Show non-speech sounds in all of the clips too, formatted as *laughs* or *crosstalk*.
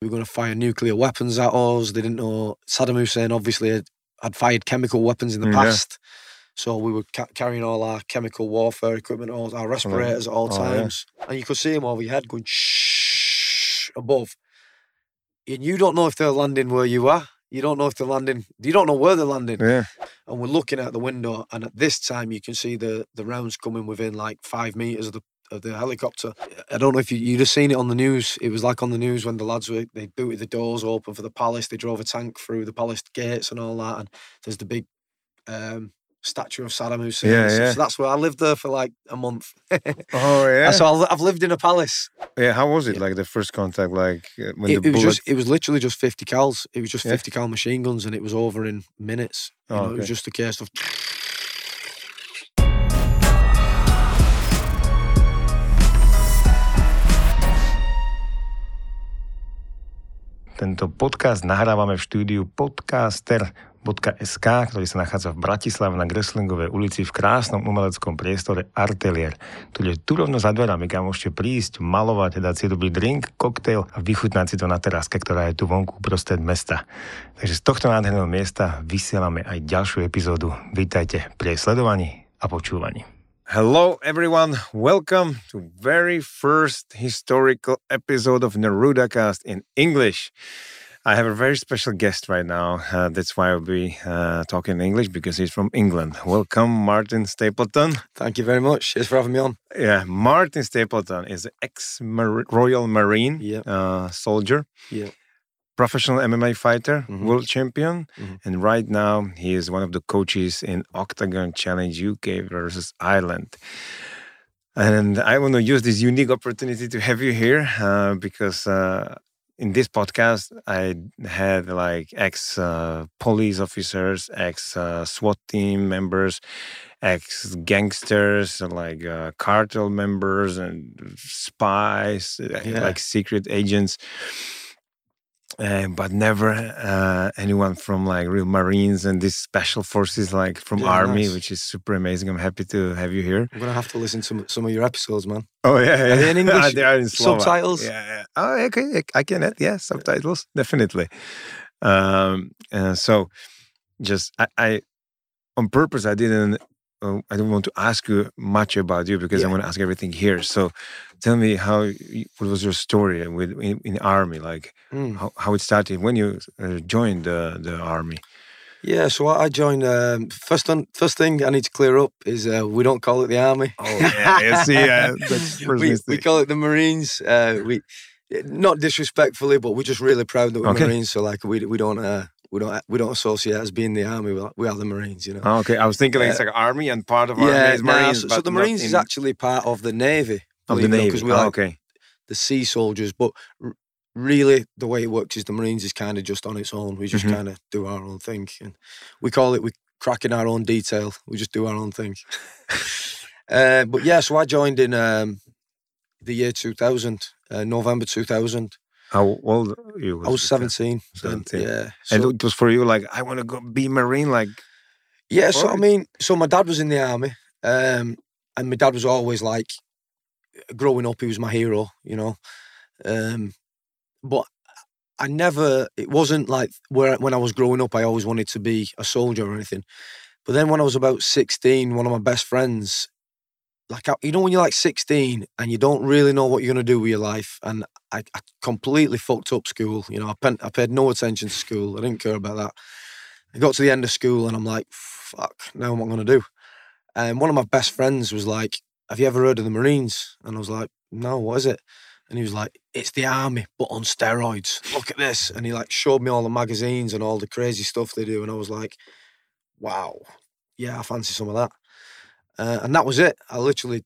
we were going to fire nuclear weapons at us. They didn't know Saddam Hussein obviously had, had fired chemical weapons in the yeah. past. So we were ca- carrying all our chemical warfare equipment, all our respirators at all Oh, yeah. times, and you could see them over your head going shh above. And you don't know if they're landing where you are. You don't know if they're landing. You don't know where they're landing. Yeah. And we're looking out the window, and at this time you can see the the rounds coming within like five meters of the of the helicopter. I don't know if you you'd have seen it on the news. It was like on the news when the lads were they booted the doors open for the palace. They drove a tank through the palace gates and all that. And there's the big um, statue of Saddam Hussein. Yeah, yeah. So that's where I lived there for like a month. *laughs* Oh yeah. So I- I've lived in a palace. yeah. How was it? Yeah. Like the first contact, like uh, when It, the it was just it was literally just 50 cals. It was just Yeah. 50 cal machine guns, and it was over in minutes. You Oh, know, It was just a case of Tento podcast nahrávame v štúdiu podcaster.sk, ktorý sa nachádza v Bratislave na Greslingovej ulici v krásnom umeleckom priestore Artelier, ktorý je tu rovno za dverami, kam môžete prísť, malovať, dať si dobrý drink, koktejl a vychutnať si to na teraske, ktorá je tu vonku prostred mesta. Takže z tohto nádherného miesta vysielame aj ďalšiu epizódu. Vítajte pri sledovaní a počúvaní. Hello, everyone. Welcome to very first historical episode of NerudaCast in English. I have a very special guest right now. Uh, that's why I'll be uh, talking English because he's from England. Welcome, Martin Stapleton. thank you very much. Cheers for having me on. Yeah, Martin Stapleton is an ex-Royal Marine Yeah. uh, soldier, Yeah. Professional MMA fighter, Mhm. world champion, Mhm. and right now he is one of the coaches in Oktagon Challenge UK versus Ireland. And I want to use this unique opportunity to have you here uh, because uh, in this podcast I had like ex uh, police officers, ex uh, SWAT team members, ex gangsters, like uh, cartel members and spies, Yeah. like secret agents uh, but never uh, anyone from like real Marines and these special forces, like from Yeah, Army, nice. which is super amazing. I'm happy to have you here. I'm gonna have to listen to some of your episodes, man. Oh yeah, Are they in *laughs* English? they are in Slovak. Subtitles? Yeah, yeah. Oh, okay. I can add yeah subtitles definitely. Um, uh, so just I, I on purpose I didn't. Uh, I don't want to ask you much about you because I Yeah. want to ask everything here. So, tell me how. What was your story with in, in army? Like, Mm. how, how it started when you uh, joined the the army. Yeah, so I I joined. Um, first, thing, first thing I need to clear up is uh, we don't call it the army. Oh yeah, yeah see, yeah, that's *laughs* first we, we call it the Marines. Uh, we not disrespectfully, but we're just really proud that we're Okay. Marines. So like we we don't uh, we don't we don't associate as being the army. We are, we are the Marines, you know. Oh, okay, I was thinking like it's like army and part of army yeah, is nah, Marines. so, so but the Marines is actually part of the Navy. of the navy. because we're Oh, like okay, the sea soldiers, but r- really the way it works is the Marines is kind of just on its own. We just Mhm. kind of do our own thing, and we call it we cracking our own detail. We just do our own thing. *laughs* uh, but yeah, so I joined in um, the year 2000, uh, November 2000. How old are you? I was it, uh, 17. 17. yeah. And it was for you like I want to go be marine. Like yeah, so I mean, so my dad was in the army, um, and my dad was always like, growing up, he was my hero, you know. Um, but I never, it wasn't like where when I was growing up, I always wanted to be a soldier or anything. But then when I was about 16, one of my best friends, like, you know, when you're like 16 and you don't really know what you're going to do with your life, and I, I completely fucked up school. You know, I, pen, I paid no attention to school. I didn't care about that. I got to the end of school and I'm like, fuck, now what am I going to do? And one of my best friends was like, have you ever heard of the Marines? And I was like, no, what is it? And he was like, it's the army, but on steroids. Look at this. And he like showed me all the magazines and all the crazy stuff they do. And I was like, wow, yeah, I fancy some of that. Uh, and that was it. I literally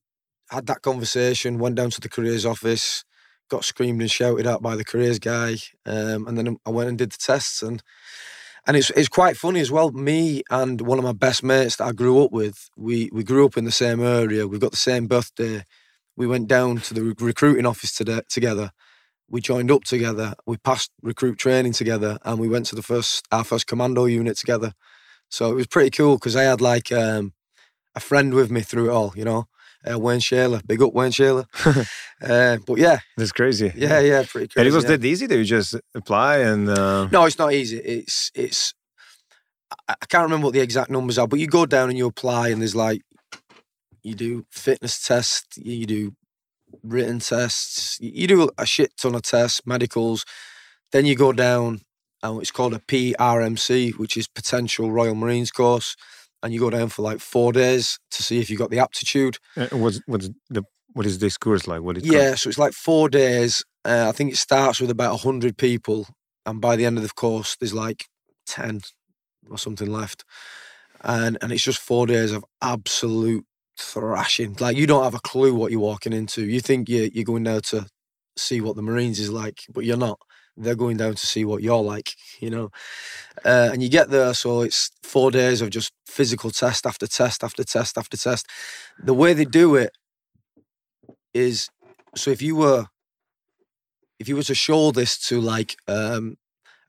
had that conversation, went down to the careers office, got screamed and shouted at by the careers guy. Um, and then I went and did the tests. And and it's it's quite funny as well. Me and one of my best mates that I grew up with, we we grew up in the same area. We've got the same birthday. We went down to the re- recruiting office today, together. We joined up together. We passed recruit training together, and we went to the first our first commando unit together. So it was pretty cool because I had like um, a friend with me through it all, you know. uh, Wayne Shaler. Big up Wayne Shaler. *laughs* uh, but yeah, That's crazy. yeah, yeah, pretty crazy. And it was yeah. that easy that you just apply and uh, No, it's not easy. It's it's. I I can't remember what the exact numbers are, but you go down and you apply, and there's like, you do fitness tests, you do written tests, you you do a shit ton of tests, medicals. Then you go down, and it's called a PRMC, which is Potential Royal Marines course, and you go down for like four days to see if you got the aptitude. uh, what's what's the what is this course like? What Yeah, so it's like four days. Uh, I think it starts with about hundred people, and by the end of the course, there's like ten or something left, and and it's just four days of absolute thrashing. Like you don't have a clue what you're walking into. You think you're, you're going there to see what the Marines is like, but you're not. They're going down to see what you're like, you know. Uh, and you get there, so it's four days of just physical test after test after test after test. The way they do it is so if you were if you were to show this to like um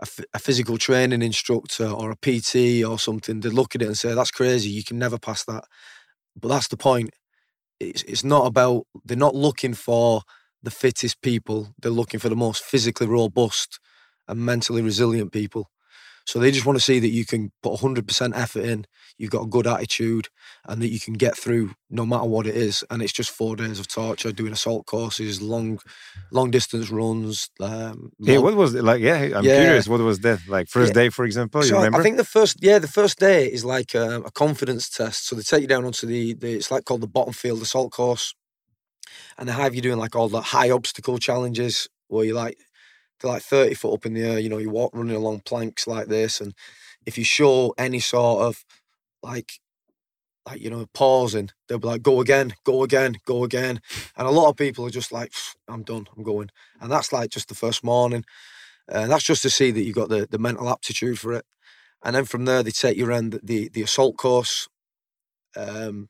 a, a physical training instructor or a PT or something, they'd look at it and say, "That's crazy. You can never pass that." But that's the point. It's it's not about they're not looking for the fittest people. They're looking for the most physically robust and mentally resilient people. So they just want to see that you can put 100% effort in, you've got a good attitude, and that you can get through no matter what it is. And it's just four days of torture, doing assault courses, long, long distance runs. Um, Yeah, long- what was it like? Yeah, I'm Yeah. curious. What was that like? First Yeah. day, for example, you so I- remember? I think the first, yeah, the first day is like a, a confidence test. So they take you down onto the, the, it's like called the bottom field assault course, and they have you doing like all the high obstacle challenges where you like they're like thirty foot up in the air. You know, you walk running along planks like this, and if you show any sort of like like you know pausing, they'll be like go again, go again, go again, and a lot of people are just like I'm done, I'm going, and that's like just the first morning. And that's just to see that you've got the, the mental aptitude for it. And then from there, they take you around the, the, the assault course um,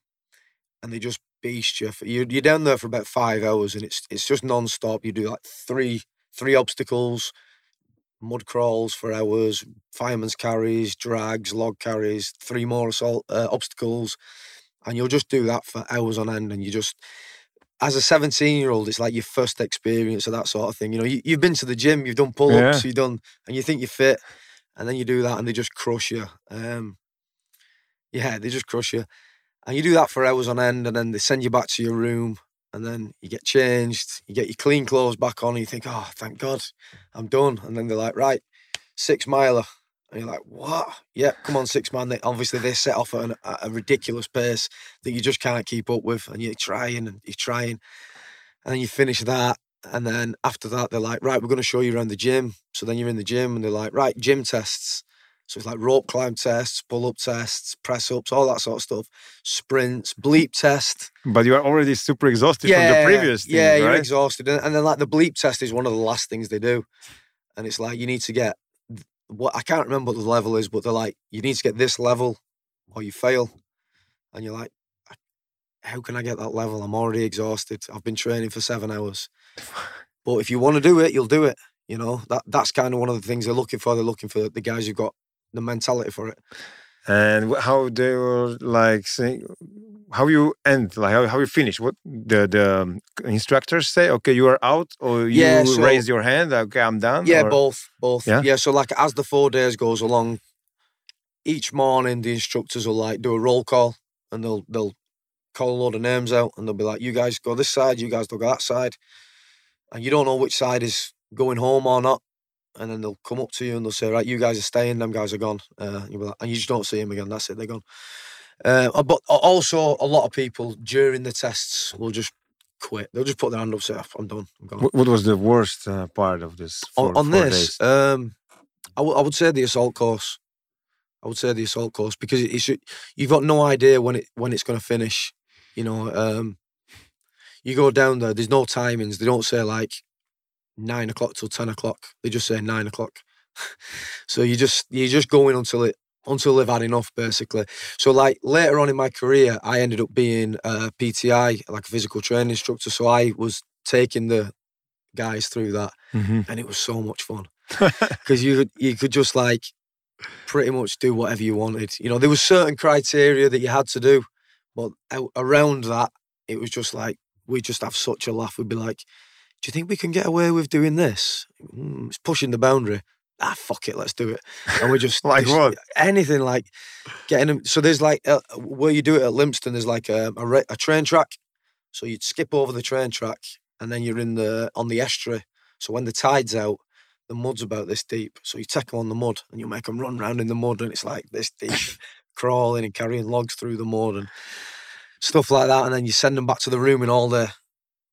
and they just beast you're, you're down there for about five hours and it's it's just non stop. You do like three three obstacles, mud crawls for hours, fireman's carries, drags, log carries, three more assault uh, obstacles. And you'll just do that for hours on end. And you just, as a 17 year old, it's like your first experience of that sort of thing. You know, you, you've been to the gym, you've done pull ups, Yeah. you've done, and you think you're fit, and then you do that and they just crush you. Um, yeah, they just crush you. And you do that for hours on end, and then they send you back to your room, and then you get changed, you get your clean clothes back on, and you think, oh, thank God, I'm done. And then they're like, right, six miler. And you're like, what? Yeah, come on, six man. They, obviously, they set off at an, at a ridiculous pace that you just can't keep up with. And you're trying and you're trying. And then you finish that. And then after that, they're like, right, we're going to show you around the gym. So then you're in the gym and they're like, right, gym tests. So it's like rope climb tests, pull up tests, press ups, all that sort of stuff, sprints, bleep test. but you are already super exhausted from the previous thing, yeah, you're exhausted. And, and then like the bleep test is one of the last things they do. And it's like you need to get what I can't remember what the level is, but they're like, you need to get this level or you fail. And you're like, how can I get that level? I'm already exhausted. I've been training for seven hours. *laughs* But if you want to do it, you'll do it. You know, that that's kind of one of the things they're looking for. They're looking for the guys who've got the mentality for it. and how they were like saying how you end like how, how you finish what the the um, instructors say okay you are out or you Yeah, so- raise your hand okay i'm done Yeah, or- both, both. Yeah? Yeah? so like as the four days goes along, each morning the instructors will like do a roll call and they'll they'll call a load of names out and they'll be like, you guys go this side, you guys go that side, and you don't know which side is going home or not. And then they'll come up to you and they'll say, right, you guys are staying, them guys are gone. Uh, be like, and you just don't see them again. That's it, they're gone. Uh, but also, a lot of people during the tests will just quit. They'll just put their hand up, say, "Oh, I'm done, I'm gone. what, was the worst uh, part of this on, four, on four this, um, I I would say the assault course. I would say the assault course because it's you've got no idea when it when it's going to finish. You know, um, you go down there. There's no timings. They don't say like nine o'clock till ten o'clock. They just say nine o'clock. *laughs* so you just you're just going until it until they've had enough, basically. So like later on in my career, I ended up being a PTI, like a physical training instructor. So I was taking the guys through that Mhm. and it was so much fun because you could you could just like pretty much do whatever you wanted. You know, there was certain criteria that you had to do, but around that, it was just like we just have such a laugh. We'd be like, "Do you think we can get away with doing this? Mm, it's pushing the boundary." Ah, fuck it, let's do it. And we're just *laughs* Like just- what? Anything like getting them. So there's like uh, where you do it at Lympstone. There's like a, a, re- a train track. So you'd skip over the train track, and then you're in the on the estuary. So when the tide's out, the mud's about this deep. So you take them on the mud, and you make them run round in the mud, and it's like this deep, *laughs* crawling and carrying logs through the mud and stuff like that. And then you send them back to the room in all the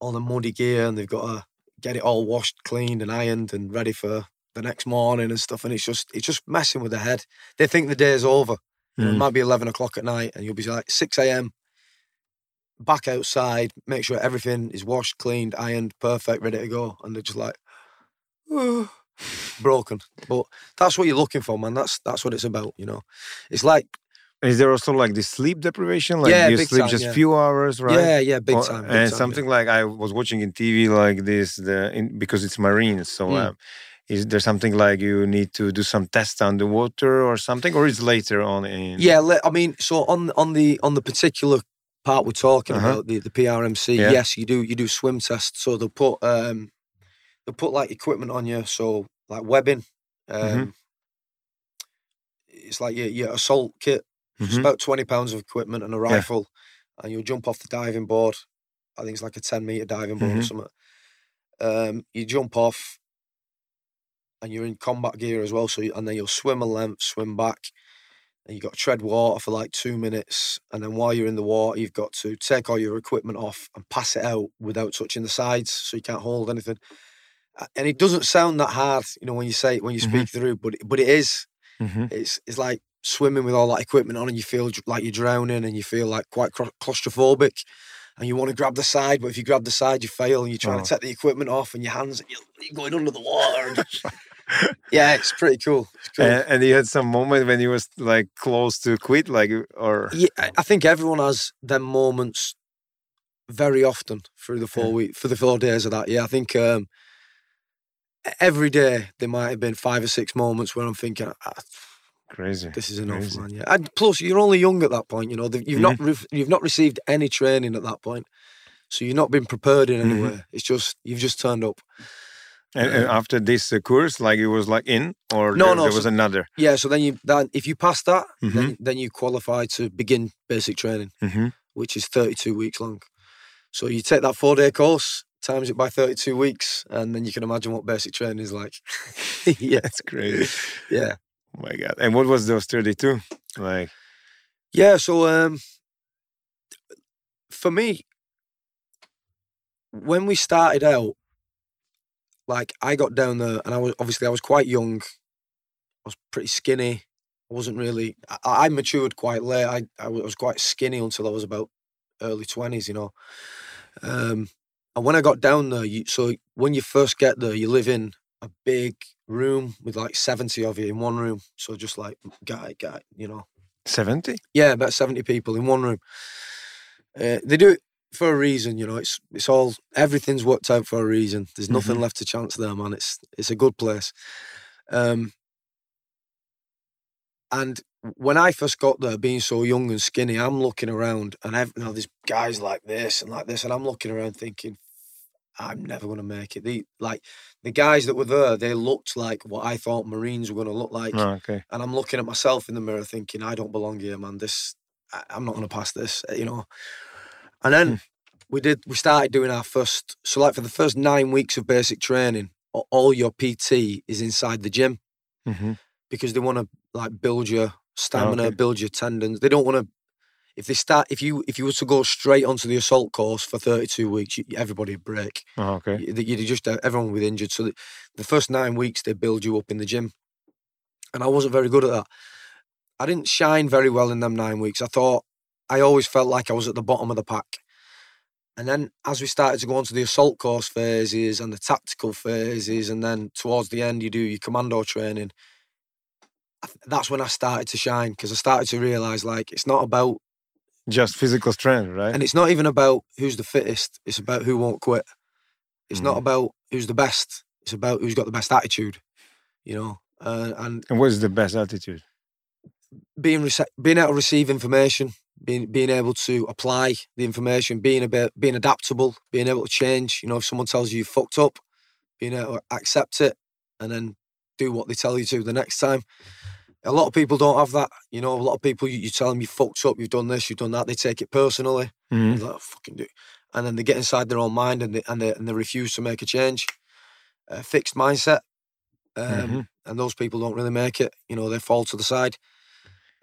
all the muddy gear, and they've got to get it all washed, cleaned, and ironed, and ready for the next morning and stuff. And it's just it's just messing with their head. They think the day's over. Know, it Mm. might be eleven o'clock at night, and you'll be like six a.m. Back outside, make sure everything is washed, cleaned, ironed, perfect, ready to go, and they're just like *sighs* broken. But that's what you're looking for, man. That's that's what it's about. You know, it's like Is there also like the sleep deprivation? Like Yeah, you sleep time, just yeah. few hours, right? yeah, yeah, big Or- time. Big and time, something like I was watching in TV like this, the in, because it's marine. So, Mm. um, is there something like you need to do some tests underwater or something, or is later on in? Yeah, I mean, so on on the on the particular part we're talking Uh-huh. about, the the PRMC, Yeah. yes, you do you do swim tests. So they'll put um they'll put like equipment on you, so like webbing. Um Mhm. It's like your, your assault kit. It's Mhm. about twenty pounds of equipment and a Yeah. rifle, and you'll jump off the diving board. I think it's like a ten meter diving board or Mhm. something. Um, you jump off, and you're in combat gear as well. So you, and then you'll swim a length, swim back, and you've got to tread water for like two minutes. And then while you're in the water, you've got to take all your equipment off and pass it out without touching the sides, so you can't hold anything. And it doesn't sound that hard, you know, when you say it, when you Mhm. speak through, but but it is. Mhm. It's it's like swimming with all that equipment on, and you feel like you're drowning, and you feel like quite claustrophobic, and you want to grab the side, but if you grab the side, you fail, and you're trying Oh. to take the equipment off, and your hands you're, going under the water. *laughs* Yeah, it's pretty cool. It's cool. And, and you had some moment when you was like close to quit, like or yeah, I I think everyone has them moments very often through the four Yeah. week for the four days of that. Yeah, I think um, every day there might have been five or six moments where I'm thinking, ah, crazy. this is enough, Crazy. man. Yeah, and plus you're only young at that point. You know, you've not re- you've not received any training at that point, so you've not been prepared in any Mhm. way. It's just you've just turned up. And, and after this uh, course, like it was like in, or No, there, no, there so- was another. Yeah, so then you then if you pass that, Mhm. then then you qualify to begin basic training. hmm which is 32 weeks long. So you take that four day course, times it by 32 weeks, and then you can imagine what basic training is like. *laughs* yeah, *laughs* it's crazy. yeah, Oh my god! And what was those thirty-two? Like, yeah. So um, for me, when we started out, like I got down there, and I was obviously I was quite young. I was pretty skinny. I wasn't really. I, I matured quite late. I I was quite skinny until I was about early twenties. You know. Um, and when I got down there, you, so when you first get there, you live in a big room with like seventy of you in one room. So just like guy, guy, you know. seventy? Yeah, about seventy people in one room. Uh, they do it for a reason, you know. It's it's all everything's worked out for a reason. There's nothing left to chance there, man. It's it's a good place. Um, and when I first got there, being so young and skinny, I'm looking around and I've, you know, there's guys like this and like this, and I'm looking around thinking, I'm never going to make it. The like the guys that were there, they looked like what I thought Marines were going to look like Oh, okay. and I'm looking at myself in the mirror thinking I don't belong here, man. This I, I'm not going to pass this, uh, you know. And then we did. We started doing our first. So like for the first nine weeks of basic training, all your PT is inside the gym hmm because they want to like build your stamina, okay. build your tendons. They don't want to. If they start, if you if you were to go straight onto the assault course for 32 weeks, you, everybody would break. Oh, okay. You- You'd just everyone would be injured. So the, the first nine weeks they build you up in the gym, and I wasn't very good at that. I didn't shine very well in them nine weeks. I thought I always felt like I was at the bottom of the pack. And then as we started to go on to the assault course phases and the tactical phases, and then towards the end you do your commando training. That's when I started to shine because I started to realize like it's not about Just physical strength, right? and it's not even about who's the fittest. It's about who won't quit. It's not Mhm. about who's the best. It's about who's got the best attitude. You know, uh, and and what is the best attitude? being being able to receive information, being being able to apply the information, being a bit being adaptable, being able to change. You know, if someone tells you you fucked up, being able to accept it and then do what they tell you to the next time. A lot of people don't have that. You know, a lot of people you, you tell them you fucked up, you've done this, you've done that. They take it personally. They're like, "Oh, fucking do, and then they get inside their own mind and they and they and they refuse to make a change. A fixed mindset, um, Mhm. and those people don't really make it. You know, they fall to the side.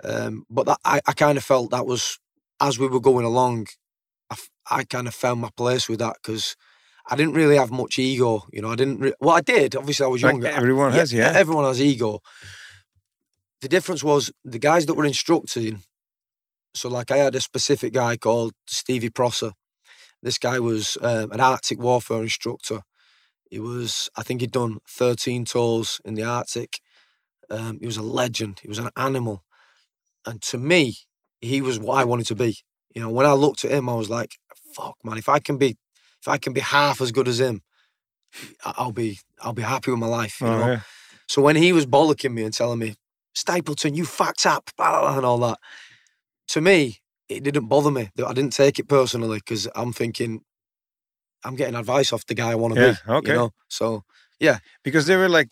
Um, but that, I, I kind of felt that was as we were going along. I kind of found my place with that because I didn't really have much ego. You know, I didn't. Re- well, I did. Obviously, I was Like younger. I- everyone has, yeah. Everyone has ego. The difference was the guys that were instructing. So, like, I had a specific guy called Stevie Prosser. This guy was um, an Arctic warfare instructor. He was, I think, he'd done 13 tours in the Arctic. Um, he was a legend. He was an animal, and to me, he was what I wanted to be. You know, when I looked at him, I was like, "Fuck, man! If I can be, if I can be half as good as him, I'll be, I'll be happy with my life." You Oh, know. yeah. So when he was bollocking me and telling me, Stapleton, you fucked up, blah, *laughs* blah, blah, and all that, to me, it didn't bother me. I didn't take it personally because I'm thinking, I'm getting advice off the guy I want to Yeah, be. okay. You know? So yeah. Because they were like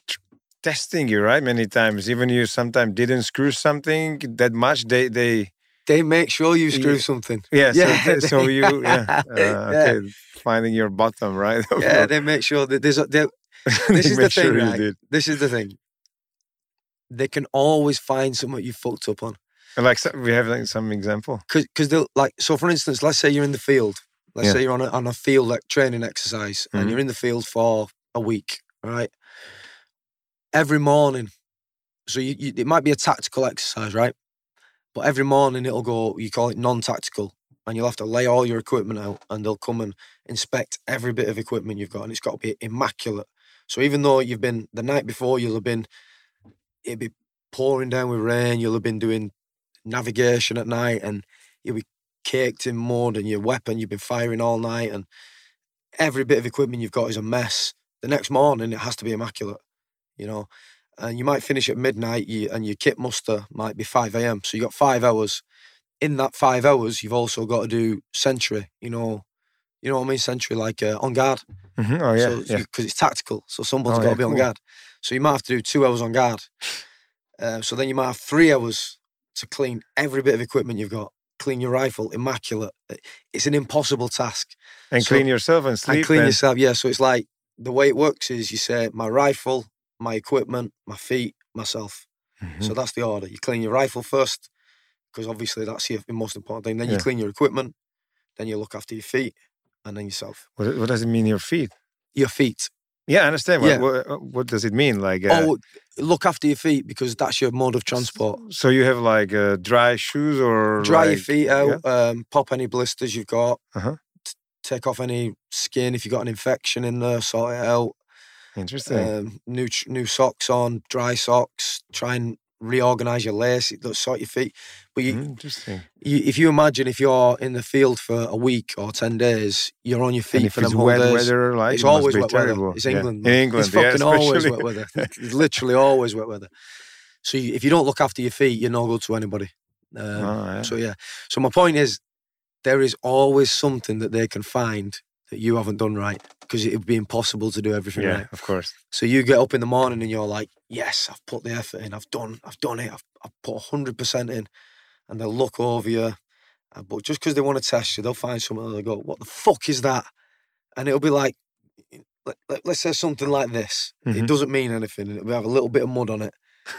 testing you, right? Many times, even you sometimes didn't screw something that much. They they they make sure you screw Yeah. something. yeah. So, Yeah, so they- you *laughs* yeah. Uh, Yeah. finding your bottom, right? *laughs* Yeah, they make sure that there's a, They this is the thing, sure you right? did. this is the thing. They can always find something you fucked up on. And Like we have like, some example. because they'll like so for instance let's say you're in the field let's Yeah. say you're on a, on a field like training exercise Mhm. and you're in the field for a week right every morning so you, you, it might be a tactical exercise right but every morning it'll go you call it non-tactical and you'll have to lay all your equipment out and they'll come and inspect every bit of equipment you've got and it's got to be immaculate so even though you've been the night before you'll have been it'll be pouring down with rain you'll have been doing navigation at night and you'll be caked in mud and your weapon you've been firing all night and every bit of equipment you've got is a mess. The next morning it has to be immaculate, you know. And you might finish at midnight you, and your kit muster might be 5 a.m. So you got five hours. In that five hours, you've also got to do sentry, you know. You know what I mean? Sentry, like uh, on guard. Mhm, Oh yeah, so, yeah. Because it's tactical. So someone's Oh, got yeah, to be on cool. guard. So you might have to do two hours on guard. Uh, so then you might have three hours to clean every bit of equipment you've got. Clean your rifle, immaculate. It's an impossible task. And so- clean yourself and sleep. and clean and- yourself. Yeah. So it's like the way it works is you say my rifle, my equipment, my feet, myself. Mhm. So that's the order. You clean your rifle first, because obviously that's your most important thing. Then you Yeah. clean your equipment, then you look after your feet, and then yourself. What, what does it mean? Your feet? Your feet. Yeah, I understand. What, Yeah. what, what does it mean? Like, uh, oh, look after your feet because that's your mode of transport. so you have like uh, dry shoes or Dry your feet out. Um, pop any blisters you've got. Uh-huh. t- take off any skin if you've got an infection in there. Sort it out. Interesting. um, new new socks on, dry socks. Try and reorganize your lace. It does sort your feet. But you, Interesting. you, if you imagine if you're in the field for a week or ten days, you're on your feet And for it's them whole wet days. weather, like it's it always wet terrible. weather. It's Yeah. England. In. England, it's yeah, fucking always wet weather. *laughs* It's literally always wet weather. So you, if you don't look after your feet, you're no good to anybody. Um, Oh, yeah. So yeah. So my point is, there is always something that they can find that you haven't done right because it would be impossible to do everything yeah, right. of course. So you get up in the morning and you're like, yes, I've put the effort in. I've done, I've done it. I've, I've put hundred percent in, and they'll look over you, uh, but just because they want to test you, they'll find something and they'll go, what the fuck is that? And it'll be like, let, us say something like this. Mhm. It doesn't mean anything. and It'll have a little bit of mud on it.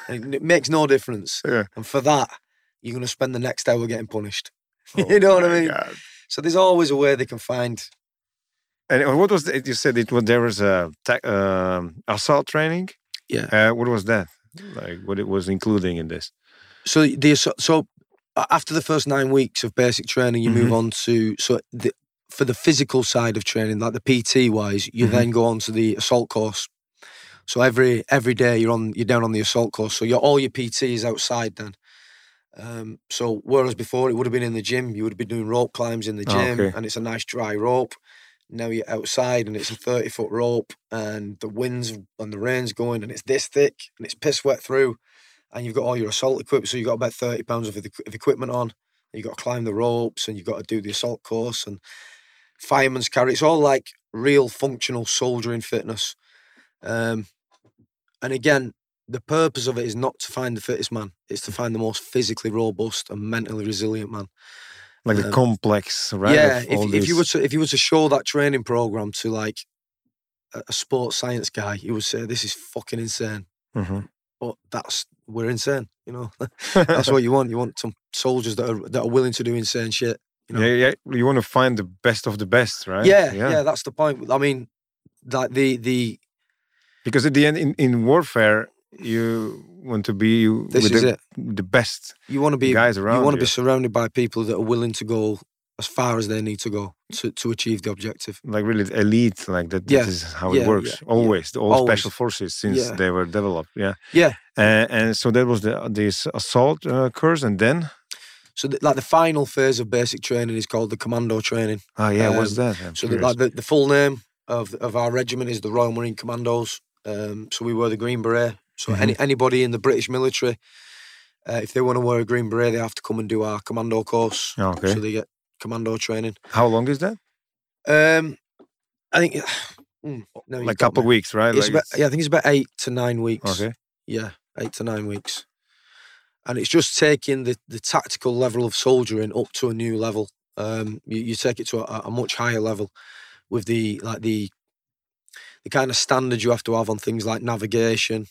And it makes no difference. Yeah. And for that, you're going to spend the next hour getting punished. *laughs* Oh you know what I mean? God. So there's always a way they can find. And uh, what was the, you said it was there was a um, assault training. Yeah. Uh, what was that? Like what it was including in this? So the so, after the first nine weeks of basic training, you move Mhm. on to so the, for the physical side of training, like the PT wise, you Mhm. then go on to the assault course. So every every day you're on you're down on the assault course. So your all your PT is outside then. Um, so whereas before it would have been in the gym, you would have been doing rope climbs in the Oh, gym, okay. and it's a nice dry rope. Now you're outside and it's a thirty foot rope, and the winds and the rain's going, and it's this thick and it's piss wet through, and you've got all your assault equipment. So you've got about thirty pounds of, of equipment on, You've got to climb the ropes, and you've got to do the assault course and fireman's carry. It's all like real functional soldiering fitness. Um, and again, the purpose of it is not to find the fittest man; it's to find the most physically robust and mentally resilient man. Like the Um, complex, right? Yeah, if, if you were to if you were to show that training program to like a, a sports science guy, he would say this is fucking insane. Mhm. But that's we're insane, you know. *laughs* that's what *laughs* you want. You want some soldiers that are that are willing to do insane shit. you know. Yeah, yeah. You want to find the best of the best, right? Yeah, yeah, that's the point. I mean, like the the Because at the end, in, in warfare, you want to be this with is the, it. the best You want to be guys around you want to be surrounded by people that are willing to go as far as they need to go to, to achieve the objective. like really elite, like that. Yeah, This is how yeah, it works. yeah. Always, the all Always. special forces since they were developed. Yeah, Yeah. Uh, and so that was the this assault uh, course, and then So, the, like the final phase of basic training is called the commando training. oh yeah, what's Um, that? I'm So, the, like the, the full name of of our regiment is the Royal Marine Commandos. Um, so we were the green beret. So Mhm. any anybody in the British military, uh, if they want to wear a green beret, they have to come and do our commando course. Okay. So they get commando training. How long is that? Um, I think *sighs* mm, no, like a couple weeks, right? It's like about, it's- yeah, I think it's about eight to nine weeks. Okay. Yeah, eight to nine weeks. And it's just taking the, the tactical level of soldiering up to a new level. Um, you, you take it to a, a much higher level with the like the the kind of standards you have to have on things like navigation,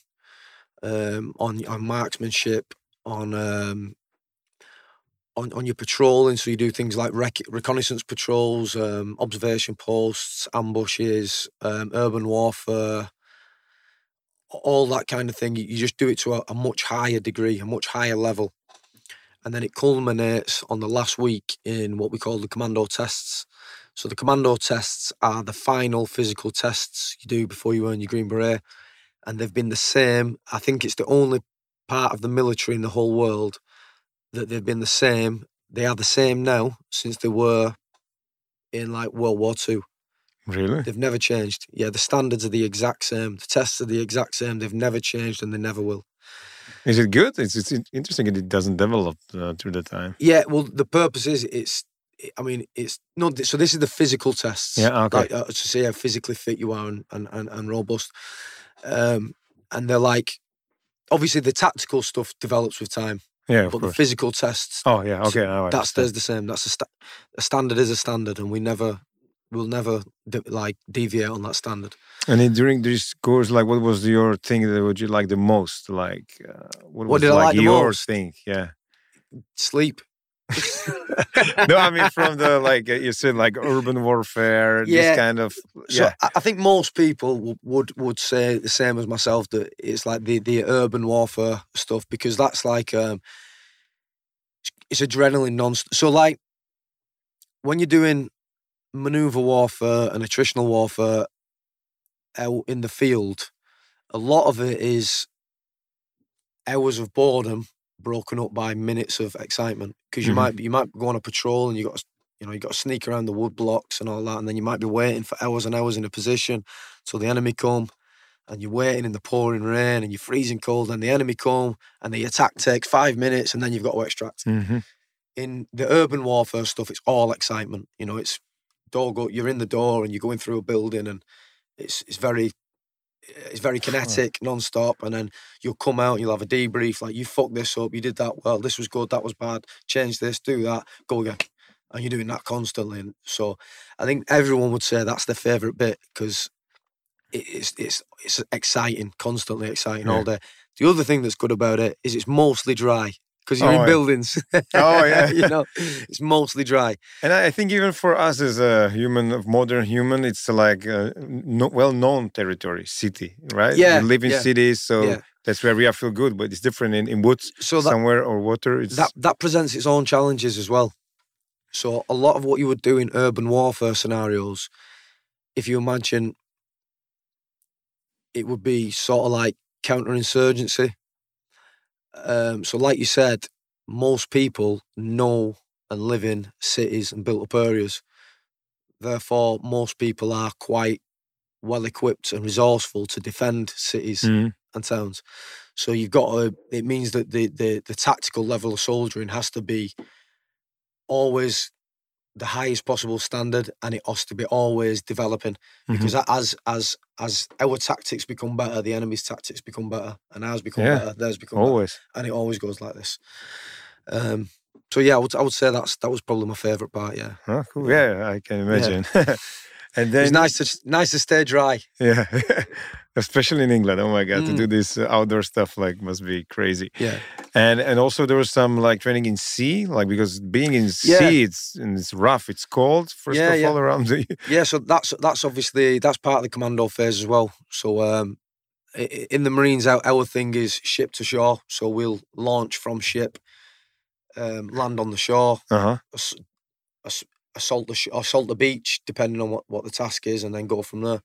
um, on on marksmanship, on um, on on your patrolling. So you do things like rec- reconnaissance patrols, um, observation posts, ambushes, um, urban warfare, all that kind of thing. You, just do it to a, a much higher degree, a much higher level, and then it culminates on the last week in what we call the commando tests. So the commando tests are the final physical tests you do before you earn your green beret, and they've been the same. I think it's the only part of the military in the whole world that they've been the same. They are the same now since they were in like World War Two. really? They've never changed. Yeah, the standards are the exact same. The tests are the exact same. They've never changed and they never will. Is it good? It's, it's interesting it doesn't develop uh, through the time. Yeah, well, the purpose is it's. I mean, it's not. So this is the physical tests. Yeah, okay. Like, uh, to see how physically fit you are and and, and, and robust. Um, and they're like, obviously, the tactical stuff develops with time, Yeah, but the physical tests Oh yeah, okay. I that stays the same. That's a, sta- a standard is a standard, and we never, we'll never de- like deviate on that standard. And then during this course, like, what was your thing that would you like the most? Like, uh, what, What was did I like the your most? thing? Yeah. Sleep. No, I mean from the like uh, you said, like urban warfare. Yeah. This kind of yeah. I, I think most people would would say the same as myself that it's like the the urban warfare stuff because that's like um it's adrenaline non so like when you're doing maneuver warfare and attritional warfare out in the field a lot of it is hours of boredom broken up by minutes of excitement because you Mhm. might you might go on a patrol and you got you know you got to sneak around the wood blocks and all that and then you might be waiting for hours and hours in a position till the enemy come and you're waiting in the pouring rain and you're freezing cold and the enemy come and the attack takes five minutes and then you've got to extract Mhm. in the urban warfare stuff, it's all excitement. You know, it's door go. You're in the door and you're going through a building, and it's it's very it's very kinetic, non-stop. And then you'll come out, you'll have a debrief. Like you fucked this up, you did that well. This was good, that was bad. Change this, do that, go again. And you're doing that constantly. And so, I think everyone would say that's their favorite bit because it's it's it's exciting, constantly exciting all day. The other thing that's good about it is it's mostly dry because you're Oh, in yeah. buildings. *laughs* Oh, yeah. you know, it's mostly dry. And I think even for us as a human, of modern human, it's like a no, well-known territory, city, right? Yeah, we live in yeah, cities, so yeah. that's where we feel good. But it's different in, in woods So that somewhere or water. It's that that presents its own challenges as well. So a lot of what you would do in urban warfare scenarios, if you imagine, it would be sort of like counterinsurgency. Um, so, like you said, most people know and live in cities and built up areas. Therefore, most people are quite well equipped and resourceful to defend cities Mhm. and towns. So you've got to. It means that the the the tactical level of soldiering has to be always the highest possible standard, and it has to be always developing Mhm. because as as as our tactics become better, the enemy's tactics become better, and ours become Yeah, better, theirs become better, Always. and it always goes like this. Um, so yeah, I would I would say that's that was probably my favourite part. Yeah, Huh, cool. Yeah, I can imagine. *laughs* and then it's nice to nice to stay dry. Yeah, *laughs* especially in England. Oh my God, to Mm. do this uh, outdoor stuff like must be crazy. Yeah, And and also there was some like training in sea, like because being in Yeah. sea, it's and it's rough, it's cold. First Yeah, of yeah. all, around the *laughs* yeah. So that's that's obviously that's part of the commando phase as well. So um, in the Marines, our, our thing is ship to shore. So we'll launch from ship, um, land on the shore, uh huh. ass- ass- assault the sh- assault the beach, depending on what, what the task is, and then go from there.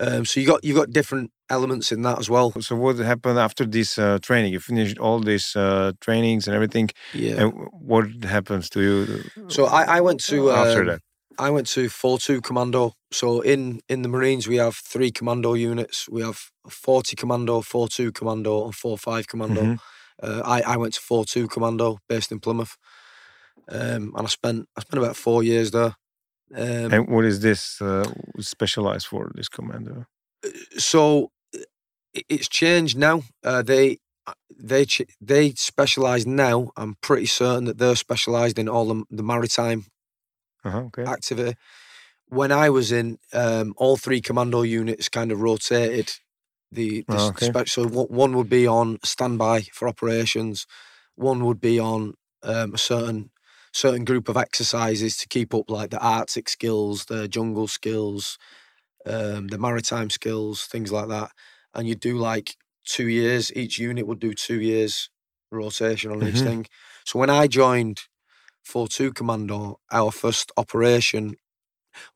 Um, so you got you got different elements in that as well. So what happened after this uh, training? You finished all these uh, trainings and everything. Yeah. And what happens to you So I, I went to after um, that? I went to four two commando. So in in the Marines we have three commando units. We have forty commando, four two commando, and four five commando. Mhm. Uh, I I went to four two commando based in Plymouth, um, and I spent I spent about four years there. Um, And what is this uh, specialized for? This commando? so it's changed now. Uh, they they they specialise now. I'm pretty certain that they're specialised in all the, the maritime Uh-huh, okay. activity. When I was in, um, all three commando units kind of rotated. The, the Oh, okay. so one one would be on standby for operations, one would be on um, a certain certain group of exercises to keep up like the Arctic skills, the jungle skills, um, the maritime skills, things like that. And you do like two years. Each unit would do two years rotation on each Mhm. thing. So when I joined 4-2 Commando, our first operation,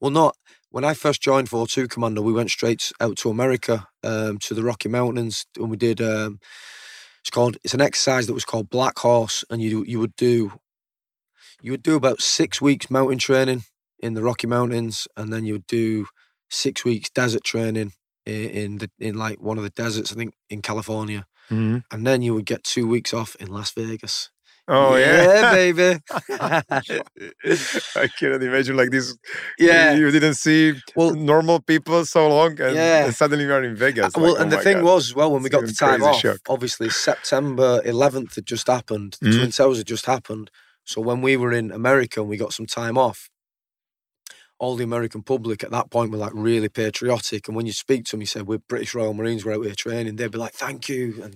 well, not when I first joined 4-2 Commando, we went straight out to America, um, to the Rocky Mountains, and we did. Um, it's called. It's an exercise that was called Black Horse, and you you would do. You would do about six weeks mountain training in the Rocky Mountains, and then you would do six weeks desert training in, in the in like one of the deserts, I think, in California, Mhm. and then you would get two weeks off in Las Vegas. Oh yeah, baby. *laughs* I cannot imagine like this. yeah. you didn't see Well, normal people so long, and, Yeah. and suddenly we are in Vegas. Uh, well, like, and oh the thing God. was, well, when we It's got the time off, shock. obviously September 11th had just happened. The Mhm. Twin Towers had just happened. So when we were in America and we got some time off, all the American public at that point were like really patriotic. And when you speak to them, you say, We're British Royal Marines, we're out here training, they'd be like, Thank you. And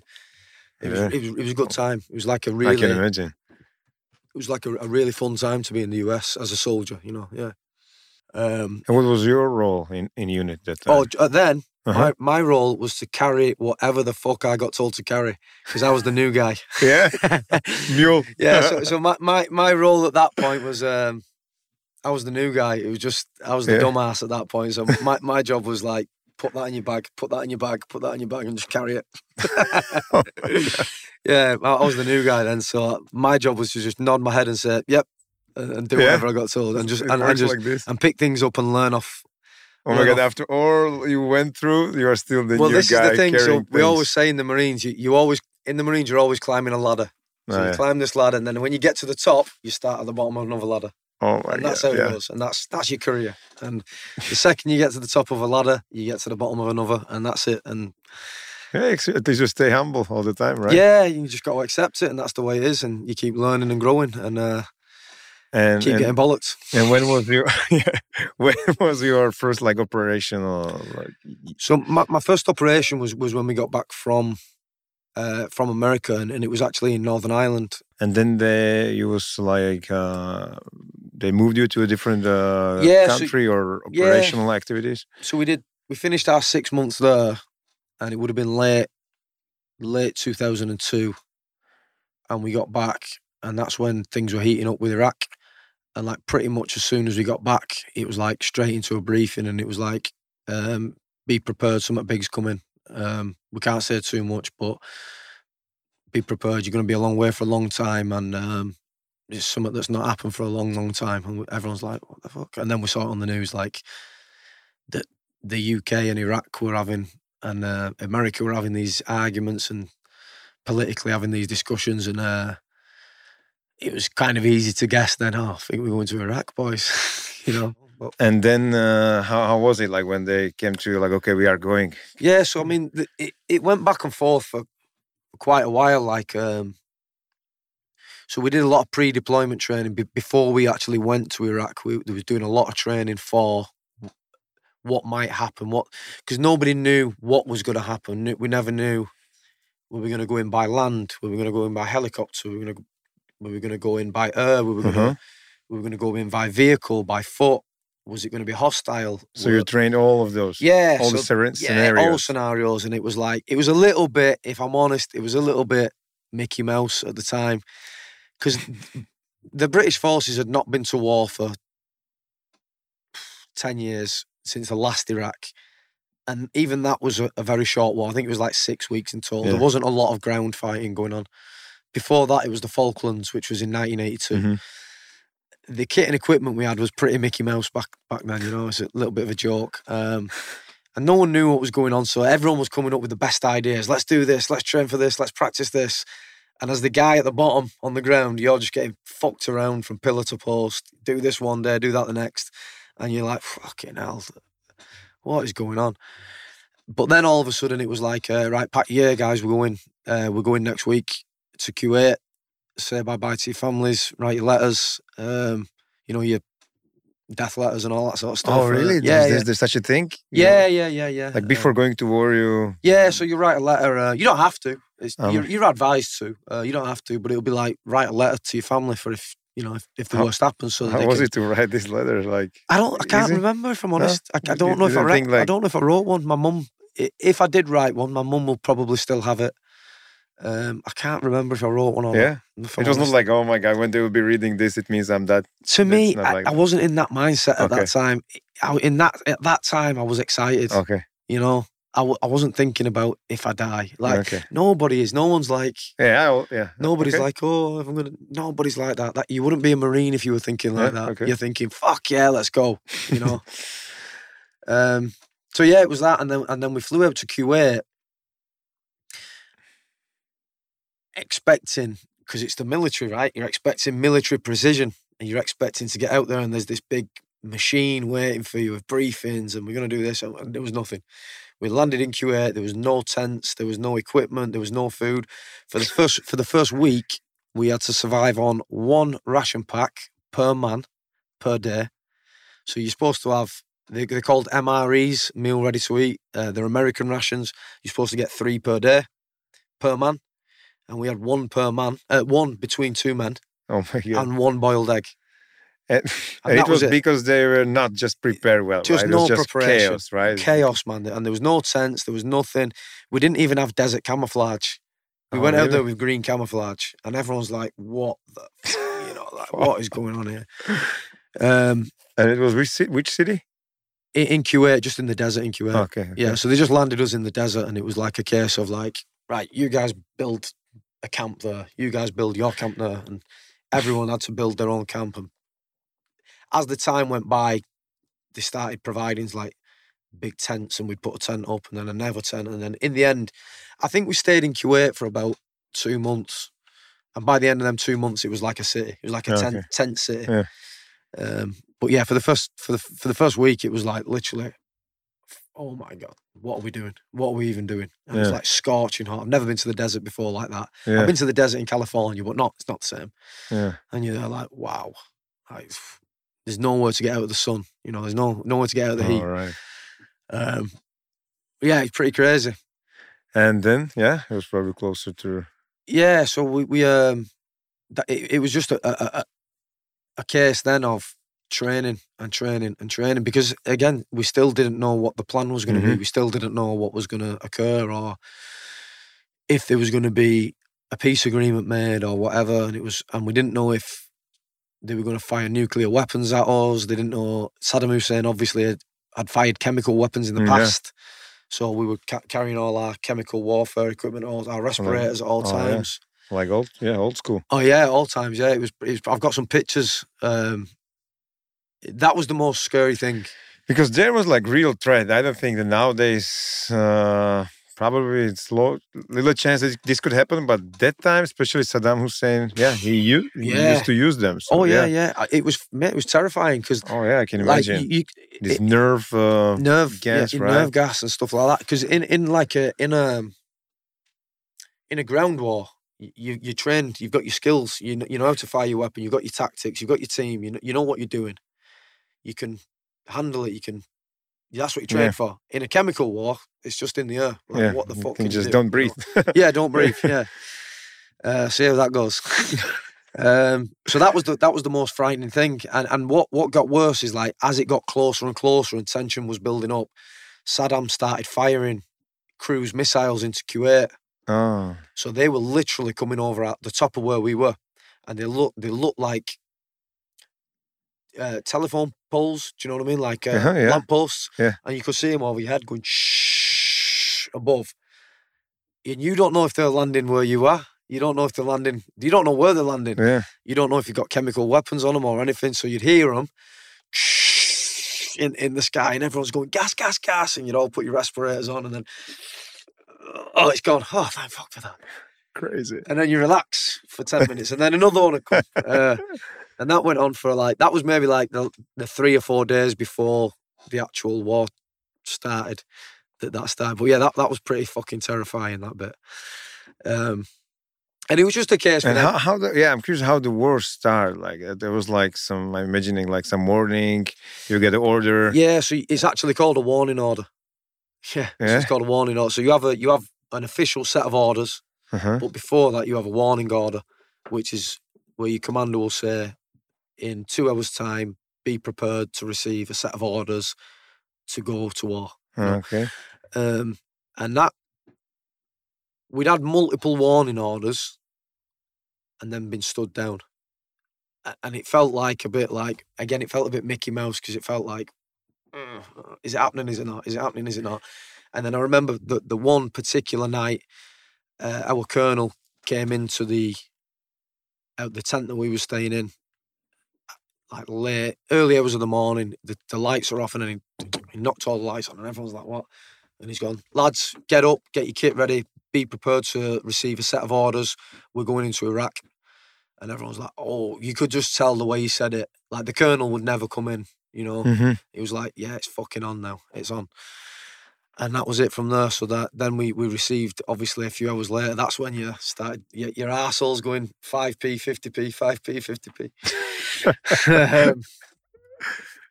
it, Yeah. was, it, was, it was a good time. It was like a really, I can imagine. it was like a, a really fun time to be in the US as a soldier, you know, yeah. Um, And what was your role in, in unit that time? oh, then Uh-huh. my, my role was to carry whatever the fuck I got told to carry because I was the new guy. yeah, *laughs* mule. yeah so, *laughs* so my, my my role at that point was um i was the new guy it was just i was the Yeah. dumbass at that point so my, my job was like put that in your bag put that in your bag put that in your bag and just carry it *laughs* Oh yeah I, was the new guy then so my job was to just nod my head and say yep and, and do Yeah. whatever i got told and just It and, and just like and pick things up and learn off Oh my god! After all you went through, you are still the well new this guy is the thing so we always say in the marines you, you always in the marines you're always climbing a ladder so Oh, you yeah. climb this ladder and then when you get to the top you start at the bottom of another ladder Oh my and that's god! how it Yeah. goes, and that's that's your career. And the second you get to the top of a ladder, you get to the bottom of another, and that's it. And yeah, least you stay humble all the time, right? yeah, you just got to accept it, and that's the way it is. And you keep learning and growing, and uh, And keep and, getting bollocked. and when was your *laughs* when was your first like operational like So my, my first operation was was when we got back from uh, from America, and, and it was actually in Northern Ireland. and then they you was like uh they moved you to a different uh Yeah, so- country or yeah. operational activities So we did. We finished our six months there, and it would have been late, late two thousand and two, and we got back, and that's when things were heating up with Iraq, and like pretty much as soon as we got back, it was like straight into a briefing, and it was like, um, be prepared, something big's coming. Um, we can't say too much, but be prepared. You're going to be a long way for a long time, and um, it's something that's not happened for a long, long time. And everyone's like, "What the fuck?" And then we saw it on the news, like that the UK and Iraq were having, and uh, America were having these arguments and politically having these discussions, and uh, it was kind of easy to guess then. Oh, I think we're going to Iraq, boys. *laughs* you know. But, And then uh, how how was it like when they came to you like okay we are going? yeah, so I mean, it, it went back and forth for quite a while. Like, um, so we did a lot of pre-deployment training be- before we actually went to Iraq. We, we was doing a lot of training for what might happen. What because nobody knew what was going to happen. We never knew were we going to go in by land, were we going to go in by helicopter, were we going to were we going to go in by air, were we going Uh-huh. we were going to go in by vehicle, by foot. Was it going to be hostile? So Were- you trained all of those. yeah, all the so- scer- yeah, all scenarios. scenarios, and it was like it was a little bit. If I'm honest, it was a little bit Mickey Mouse at the time, because the British forces had not been to war for ten years since the last Iraq, and even that was a, a very short war. I think it was like six weeks in total. Yeah. There wasn't a lot of ground fighting going on. Before that, it was the Falklands, which was in 1982 Mhm. the kit and equipment we had was pretty Mickey Mouse back back then. You know, it's a little bit of a joke. Um, and no one knew what was going on, so everyone was coming up with the best ideas. Let's do this. Let's train for this. Let's practice this. And as the guy at the bottom on the ground, you're just getting fucked around from pillar to post. Do this one day, do that the next, and you're like, fucking hell, what is going on? But then all of a sudden, it was like, uh, right, pack your gear, guys. We're going. Uh, we're going next week to Kuwait say bye bye to your families, write your letters, um, you know, your death letters and all that sort of stuff. Oh uh, really? yeah, there's, yeah. there's, there's such a thing. Know, yeah, yeah, yeah, yeah. Like uh, before going to war, you. yeah, so you write a letter. Uh, you don't have to. It's, Um, you're, you're advised to. Uh, you don't have to, but it'll be like write a letter to your family for if you know if, if the How- worst happens. So that How they was can, it to write this letter? Like, I don't. I can't remember if I'm No? honest. I, I don't know if I. Re- think, I don't know if I wrote one. My mum. If I did write one, my mum will probably still have it. Um, I can't remember if I wrote one or yeah, not. it was not like, oh my god, when they will be reading this, it means I'm that. to me, I, like I wasn't in that mindset at Okay. that time. I, in that at that time, I was excited. Okay, You know, I, w- I wasn't thinking about if I die. Like okay, nobody is. No one's like. yeah, I will- yeah. Nobody's okay. like, oh, if I'm gonna. Nobody's like that. That you wouldn't be a marine if you were thinking like Yeah, that. okay. You're thinking, fuck yeah, let's go. You know. *laughs* um. So yeah, it was that, and then and then we flew out to Kuwait, expecting because it's the military, right? You're expecting military precision, and you're expecting to get out there, and there's this big machine waiting for you with briefings, and we're gonna do this, and there was nothing. We landed in Kuwait. There was no tents. There was no equipment. There was no food. For the first for the first week, we had to survive on one ration pack per man per day. So you're supposed to have they, they're called MREs, meal ready to eat. Uh, they're American rations. You're supposed to get three per day per man, and we had one per man, uh, one between two men, *laughs* Oh my god! and one boiled egg. And, And it was, was it. because they were not just prepared well, Just right? no it was just preparation. chaos, right? Chaos, man, and there was no tents. There was nothing. We didn't even have desert camouflage. We Oh, went out there with green camouflage, and everyone's like, "What the, f- you know, like, *laughs* what is going on here?" Um, And it was which city? Which city? in, in Kuwait, just in the desert in Kuwait. Okay. okay. Yeah, so they just landed us in the desert, and it was like a case of like, right, you guys build a camp there, you guys build your camp there, and everyone had to build their own camp. And as the time went by, they started providing like big tents, and we'd put a tent up, and then another tent, and then in the end, I think we stayed in Kuwait for about two months, and by the end of them two months, it was like a city. It was like a Okay. tent tent city. Yeah. Um, but yeah, for the first for the for the first week, it was like literally oh my god, what are we doing? What are we even doing? And Yeah. like scorching hot. I've never been to the desert before like that. Yeah. I've been to the desert in California, but not it's not the same. yeah. And you're there like, wow, like, there's nowhere to get out of the sun. You know, there's no nowhere to get out of the heat. All right. Um, yeah, it's pretty crazy. And then, yeah, it was probably closer to. Yeah, so we we um, that, it, it was just a, a a a case then of training and training and training because again we still didn't know what the plan was going to be. Mhm. We still didn't know what was going to occur or if there was going to be a peace agreement made or whatever. And it was, and we didn't know if they were going to fire nuclear weapons at us. They didn't know Saddam Hussein obviously had, had fired chemical weapons in the Mm, yeah. past. So we were ca- carrying all our chemical warfare equipment, all our respirators at all oh, yeah. times. Like old, yeah, old school. Oh yeah, all times. Yeah, it was. It was I've got some pictures. Um, that was the most scary thing. Because there was like real threat. I don't think that nowadays uh, probably it's low, little chance that this could happen. But that time, especially Saddam Hussein, yeah, he, u- he Yeah. used to use them. So, oh yeah, yeah. I- It was mate, it was terrifying because Oh yeah, I can like imagine you, you this it- nerve. Uh, nerve gas, yeah, right? nerve gas and stuff like that. Because in in like a in a in a ground war, you you trained, you've got your skills, you know, you know how to fire your weapon, you've got your tactics, you've got your team, you know, you know what you're doing. You can handle it. You can. That's what you train Yeah. for. In a chemical war, it's just in the air. Like, yeah, what the you fuck? can you just do, don't you breathe. yeah, don't breathe. *laughs* Yeah. Uh, see how that goes. *laughs* um, so that was the that was the most frightening thing. And and what what got worse is like as it got closer and closer and tension was building up, Saddam started firing cruise missiles into Kuwait. oh, So they were literally coming over at the top of where we were, and they look they looked like uh, telephone poles. Do you know what I mean? Like uh, Uh-huh, yeah. lamp posts. Yeah. And you could see them over your head going shh above. And you don't know if they're landing where you are. You don't know if they're landing. You don't know where they're landing. yeah. You don't know if you've got chemical weapons on them or anything. So you'd hear them in, in the sky, and everyone's going gas, gas, gas, and you'd all put your respirators on, and then oh, it's gone. Oh, thank fuck for that Crazy. and then you relax for 10 minutes and then another one would come. Uh, *laughs* and that went on for like that was maybe like the, the three or four days before the actual war started that that started but yeah that, that was pretty fucking terrifying that bit um and it was just a case And how, how the yeah, I'm curious how the war started. Like uh, there was like some, I'm imagining like some warning. You get an order. yeah so it's actually called a warning order *laughs* yeah, so Yeah? it's called a warning order so you have a you have an official set of orders Uh-huh. But before that, you have a warning order, which is where your commander will say, in two hours' time, be prepared to receive a set of orders to go to war. Okay. Um, and that we'd had multiple warning orders and then been stood down. And it felt like a bit like, again, it felt a bit Mickey Mouse because it felt like, "Mm, is it happening? Is it not? Is it happening? Is it not? And then I remember the, the one particular night, uh, our colonel came into the out the tent that we were staying in, like late, early hours of the morning. The, the lights are off, and then he, he knocked all the lights on, and everyone's like, "What?" And he's gone, "Lads, get up, get your kit ready, be prepared to receive a set of orders. We're going into Iraq." And everyone's like, "Oh, you could just tell the way he said it. Like the colonel would never come in, you know." hmm He was like, "Yeah, it's fucking on now. It's on." And that was it from there. So that then we we received obviously a few hours later. That's when you started your, your arseholes going five p, fifty p, five p, fifty p. *laughs* um,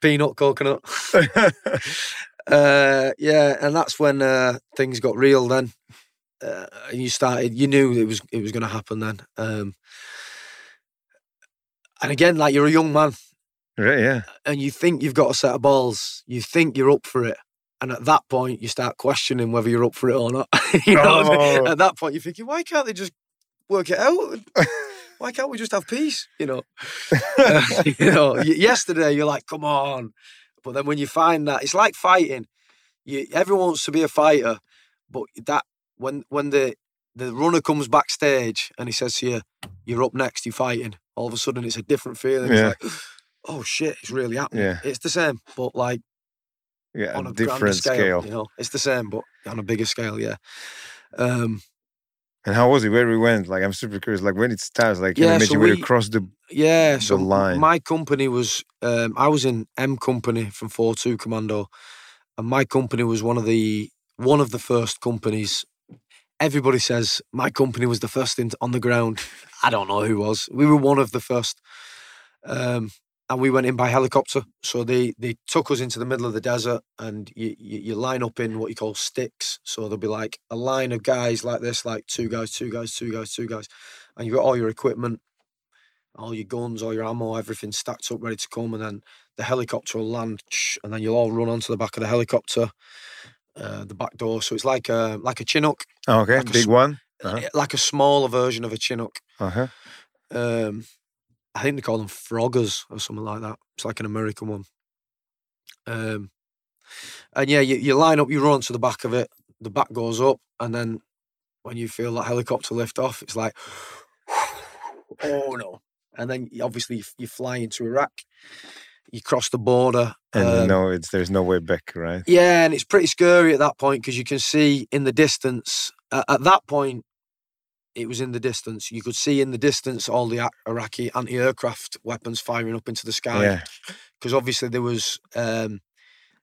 peanut coconut. *laughs* uh, yeah, and that's when uh, things got real. Then uh, you started. You knew it was it was going to happen then. Um, and again, like you're a young man Right, yeah. and you think you've got a set of balls, you think you're up for it. And at that point, you start questioning whether you're up for it or not. *laughs* you know, what I mean? Oh. at that point, you're thinking, why can't they just work it out? *laughs* Why can't we just have peace? You know, *laughs* Uh, you know. Yesterday, you're like, come on, but then when you find that, it's like fighting. You, everyone wants to be a fighter, but that when when the the runner comes backstage and he says to you, "You're up next, you're fighting." All of a sudden, it's a different feeling. Yeah. It's like, *gasps* oh shit, it's really happening. Yeah. It's the same, but like Yeah, on a different scale, scale. You know, it's the same, but on a bigger scale. Yeah. Um, And how was it? Where we went? Like, I'm super curious. Like, when it starts, like, can you Yeah, so imagine where you we- cross the. yeah. So line. my company was, um, I was in M Company from Four Two Commando, and my company was one of the one of the first companies. Everybody says my company was the first in, on the ground. I don't know who was. We were one of the first. Um, and we went in by helicopter. So they they took us into the middle of the desert, and you, you you line up in what you call sticks. So there'll be like a line of guys like this, like two guys, two guys, two guys, two guys, and you've got all your equipment, all your guns, all your ammo, everything stacked up, ready to come, and then the helicopter will land, and then you'll all run onto the back of the helicopter, uh, the back door. So it's like a like a Chinook, okay, Like big one. Uh-huh. eh, like a smaller version of a Chinook. Uh huh. Um, I think they call them froggers or something like that. It's like an American one. Um, and yeah, you, you line up, you run to the back of it, the back goes up, and then when you feel that helicopter lift off, it's like, *sighs* oh no. And then obviously you you fly into Iraq. You cross the border, And you um, know it's there's no way back, right? Yeah, and it's pretty scary at that point because you can see in the distance. Uh, at that point, it was in the distance. You could see in the distance all the Iraqi anti-aircraft weapons firing up into the sky. Yeah. Because obviously there was um,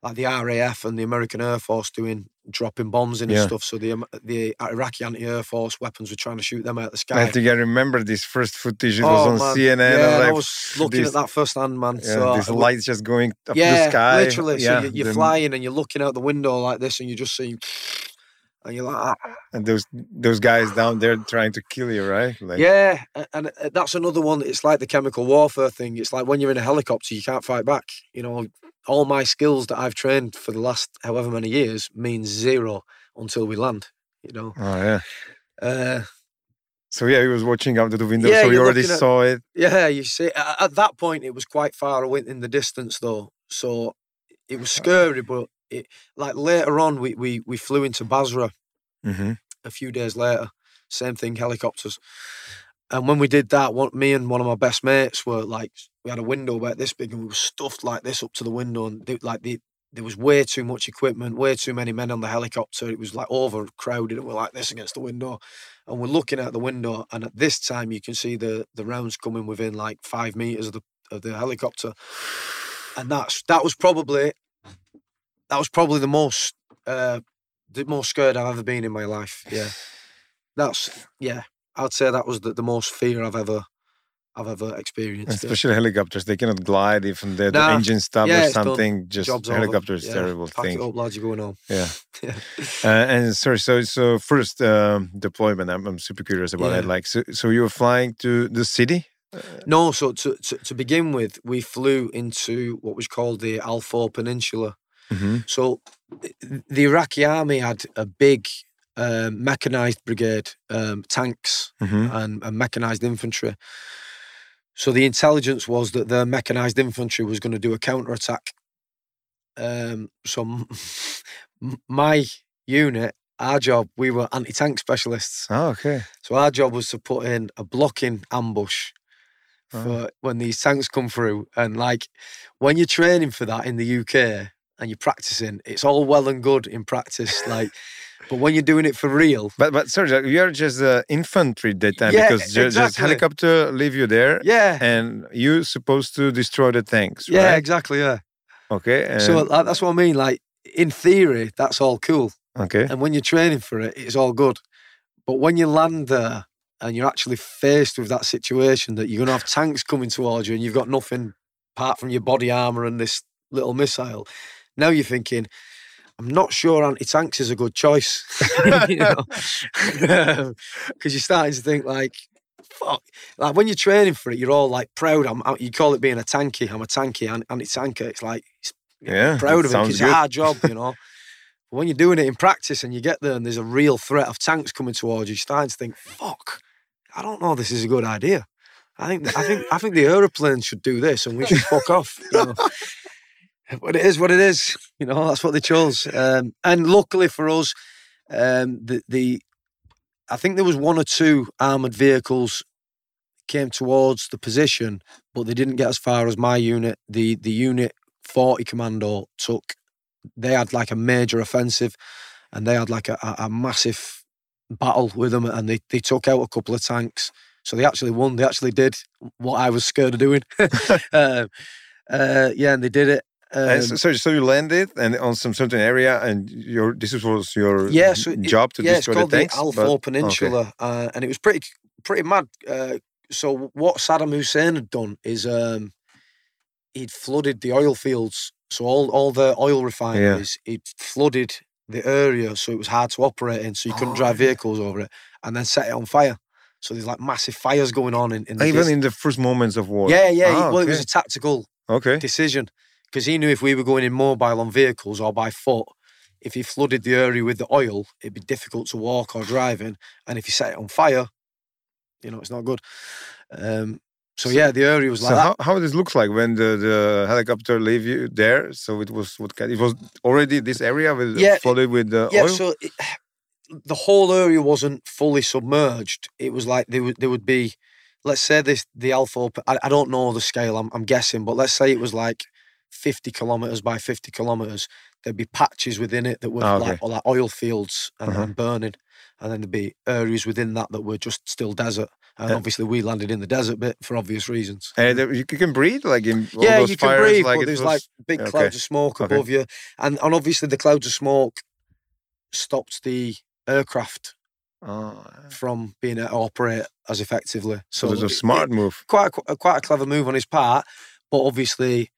like the RAF and the American Air Force doing dropping bombs in Yeah. and stuff. So the Am- the Iraqi anti-air force weapons were trying to shoot them out of the I sky. think I remember this first footage. It was Oh, on man. CNN. Yeah, and and I was looking this- at that firsthand, man. Yeah, so these I- lights just going up yeah, the sky. literally. Yeah, so you- you're the- flying and you're looking out the window like this, and you're just seeing, and you're like, "Ah, and those those guys down there trying to kill you, right? Like, yeah. a- And uh, that's another one. It's like the chemical warfare thing. It's like when you're in a helicopter, you can't fight back. You know, all my skills that I've trained for the last however many years means zero until we land. You know, Oh yeah. uh, So yeah, he was watching out the window, Yeah, so he already at- saw it. yeah. You see, at, at that point, it was quite far away in the distance, though. So it was scary, but it like later on, we we we flew into Basra. hmm a few days later. Same thing, helicopters. And when we did that, one, me and one of my best mates were like, we had a window about this big, and we were stuffed like this up to the window, and they, like the there was way too much equipment, way too many men on the helicopter. It was like overcrowded, and we're like this against the window, and we're looking out the window, and at this time you can see the the rounds coming within like five meters of the of the helicopter, and that's that was probably that was probably the most uh, the most scared I've ever been in my life. Yeah, *sighs* that's yeah. I'd say that was the, the most fear I've ever I've ever experienced. yeah. Especially helicopters, they cannot glide if the, Nah. engine stops Yeah, or done. something. Just Job's over. helicopter is Yeah, terrible Pack thing. it up, lads. You're going home. Yeah. *laughs* Yeah. Uh, and sorry, so so first um, deployment, I'm, I'm super curious about it. Like, so, so you were flying to the city? No, so to, to to begin with, we flew into what was called the Al Faw Peninsula. Mm-hmm. So the Iraqi army had a big um, mechanized brigade, um, tanks Mm-hmm. and, and mechanized infantry. So the intelligence was that the mechanized infantry was going to do a counter attack. Um, so m- *laughs* m- my unit, our job, we were anti tank specialists. Oh, okay. So our job was to put in a blocking ambush Oh. for when these tanks come through. And like when you're training for that in the UK and you're practicing, it's all well and good in practice. Like, but when you're doing it for real, But but sorry, you are just uh, infantry that time Yeah, because ju- just helicopter leave you there, yeah, and you're supposed to destroy the tanks, yeah, right? exactly, yeah. Okay. And, So that's what I mean. Like in theory, that's all cool, okay. and when you're training for it, it's all good. But when you land there and you're actually faced with that situation that you're going to have tanks coming towards you and you've got nothing apart from your body armor and this little missile, now you're thinking, I'm not sure anti-tanks is a good choice, *laughs* you know, *laughs* because you're starting to think like, fuck. Like when you're training for it, you're all like proud. I'm, you call it being a tanky. I'm a tanky an- anti-tanker. It's like it's Yeah, proud of it because it's a hard job, you know. *laughs* But when you're doing it in practice and you get there and there's a real threat of tanks coming towards you, you're starting to think, fuck, I don't know this is a good idea. I think I think I think the aeroplanes should do this and we should fuck off. You know? But it is what it is. You know, that's what they chose. Um, and luckily for us, um, the the I think there was one or two armored vehicles came towards the position, but they didn't get as far as my unit. The the unit 40 commando took they had like a major offensive and they had like a, a, a massive battle with them and they, they took out a couple of tanks. So they actually won. They actually did what I was scared of doing. uh, *laughs* *laughs* uh, yeah, and they did it. Um, so, so, you landed and on some certain area, and your this was your yeah, so it- job to yeah, it's destroy called the tanks. the Al but- Peninsula, uh, and it was pretty pretty mad. Uh, so what Saddam Hussein had done is um, he'd flooded the oil fields, so all all the oil refineries, he'd flooded the area, so it was hard to operate in, so you couldn't Oh, drive yeah. vehicles over it, and then set it on fire. So there's like massive fires going on in, in the even in the first moments of war. yeah yeah. Ah, well, it was a tactical okay. decision because he knew if we were going in mobile on vehicles or by foot, if he flooded the area with the oil, it'd be difficult to walk or drive in. And if you set it on fire, you know, it's not good. Um, so, So- yeah, the area was So like that. how, how this looks like when the, the helicopter leave you there? So it was what kind? It was already this area with Yeah, flooded with the yeah, oil. so it, *sighs* the whole area wasn't fully submerged. It was like there would there would be, let's say this the Alpha. I, I don't know the scale. I'm, I'm guessing, but let's say it was like 50 kilometers by 50 kilometers, there'd be patches within it that were Ah, like, like oil fields and, Uh-huh. and burning. And then there'd be areas within that that were just still desert. And Uh, obviously, we landed in the desert bit for obvious reasons. And you can breathe like in yeah, you can fires, breathe, like but there's was- like big okay. clouds of smoke Okay. above you, and and obviously the clouds of smoke stopped the aircraft Oh, from being able to operate as effectively. so it was a smart move. quite a, quite a clever move on his part, but obviously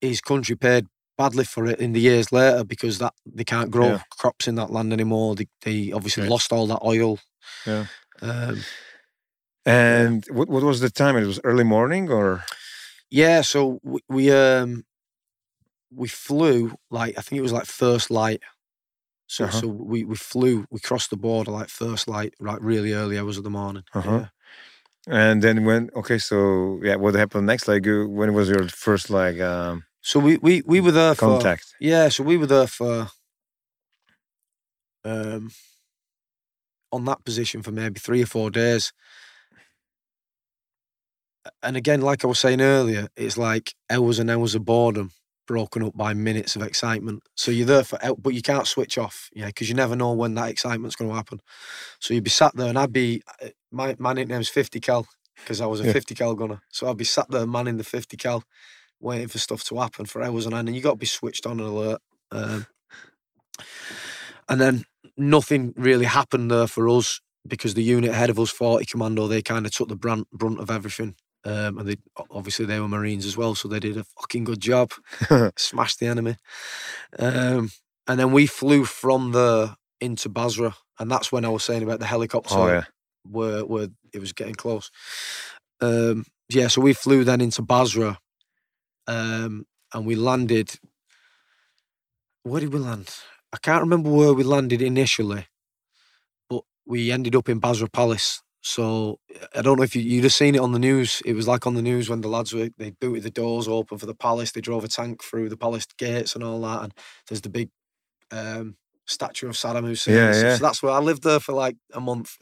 his country paid badly for it in the years later because that they can't grow Yeah. crops in that land anymore. They, they obviously Okay. lost all that oil. Yeah. Um, And what what was the time? It was early morning or yeah, so we, we um we flew like I think it was like first light. So Uh-huh. so we, we flew we crossed the border like first light like really early hours of the morning. Uh-huh. Yeah. and then when okay, so yeah, what happened next? Like you, when was your first like um So we, we, we were there for contact? Yeah, so we were there for um on that position for maybe three or four days. And again, like I was saying earlier, it's like hours and hours of boredom broken up by minutes of excitement. So you're there for, but you can't switch off, yeah, because you never know when that excitement's going to happen. So you'd be sat there, and I'd be, uh, my my nickname's 50 cal because I was a Yeah. 50 cal gunner. So I'd be sat there manning the 50 cal, waiting for stuff to happen for hours on end, and you got to be switched on and alert. Um, and then nothing really happened there for us because the unit ahead of us, 40 Commando, they kind of took the brunt, brunt of everything. Um, and they obviously they were Marines as well, so they did a fucking good job. *laughs* Smashed the enemy. Um, and then we flew from there into Basra, and that's when I was saying about the helicopter oh yeah. where where it was getting close. Um, yeah, so we flew then into Basra, um, and we landed. Where did we land? I can't remember where we landed initially, but we ended up in Basra Palace. So I don't know if you, you'd have seen it on the news. It was like on the news when the lads were they booted the doors open for the palace. They drove a tank through the palace gates and all that, and there's the big um, statue of Saddam Hussein. Yeah, yeah. So that's where I lived there for like a month.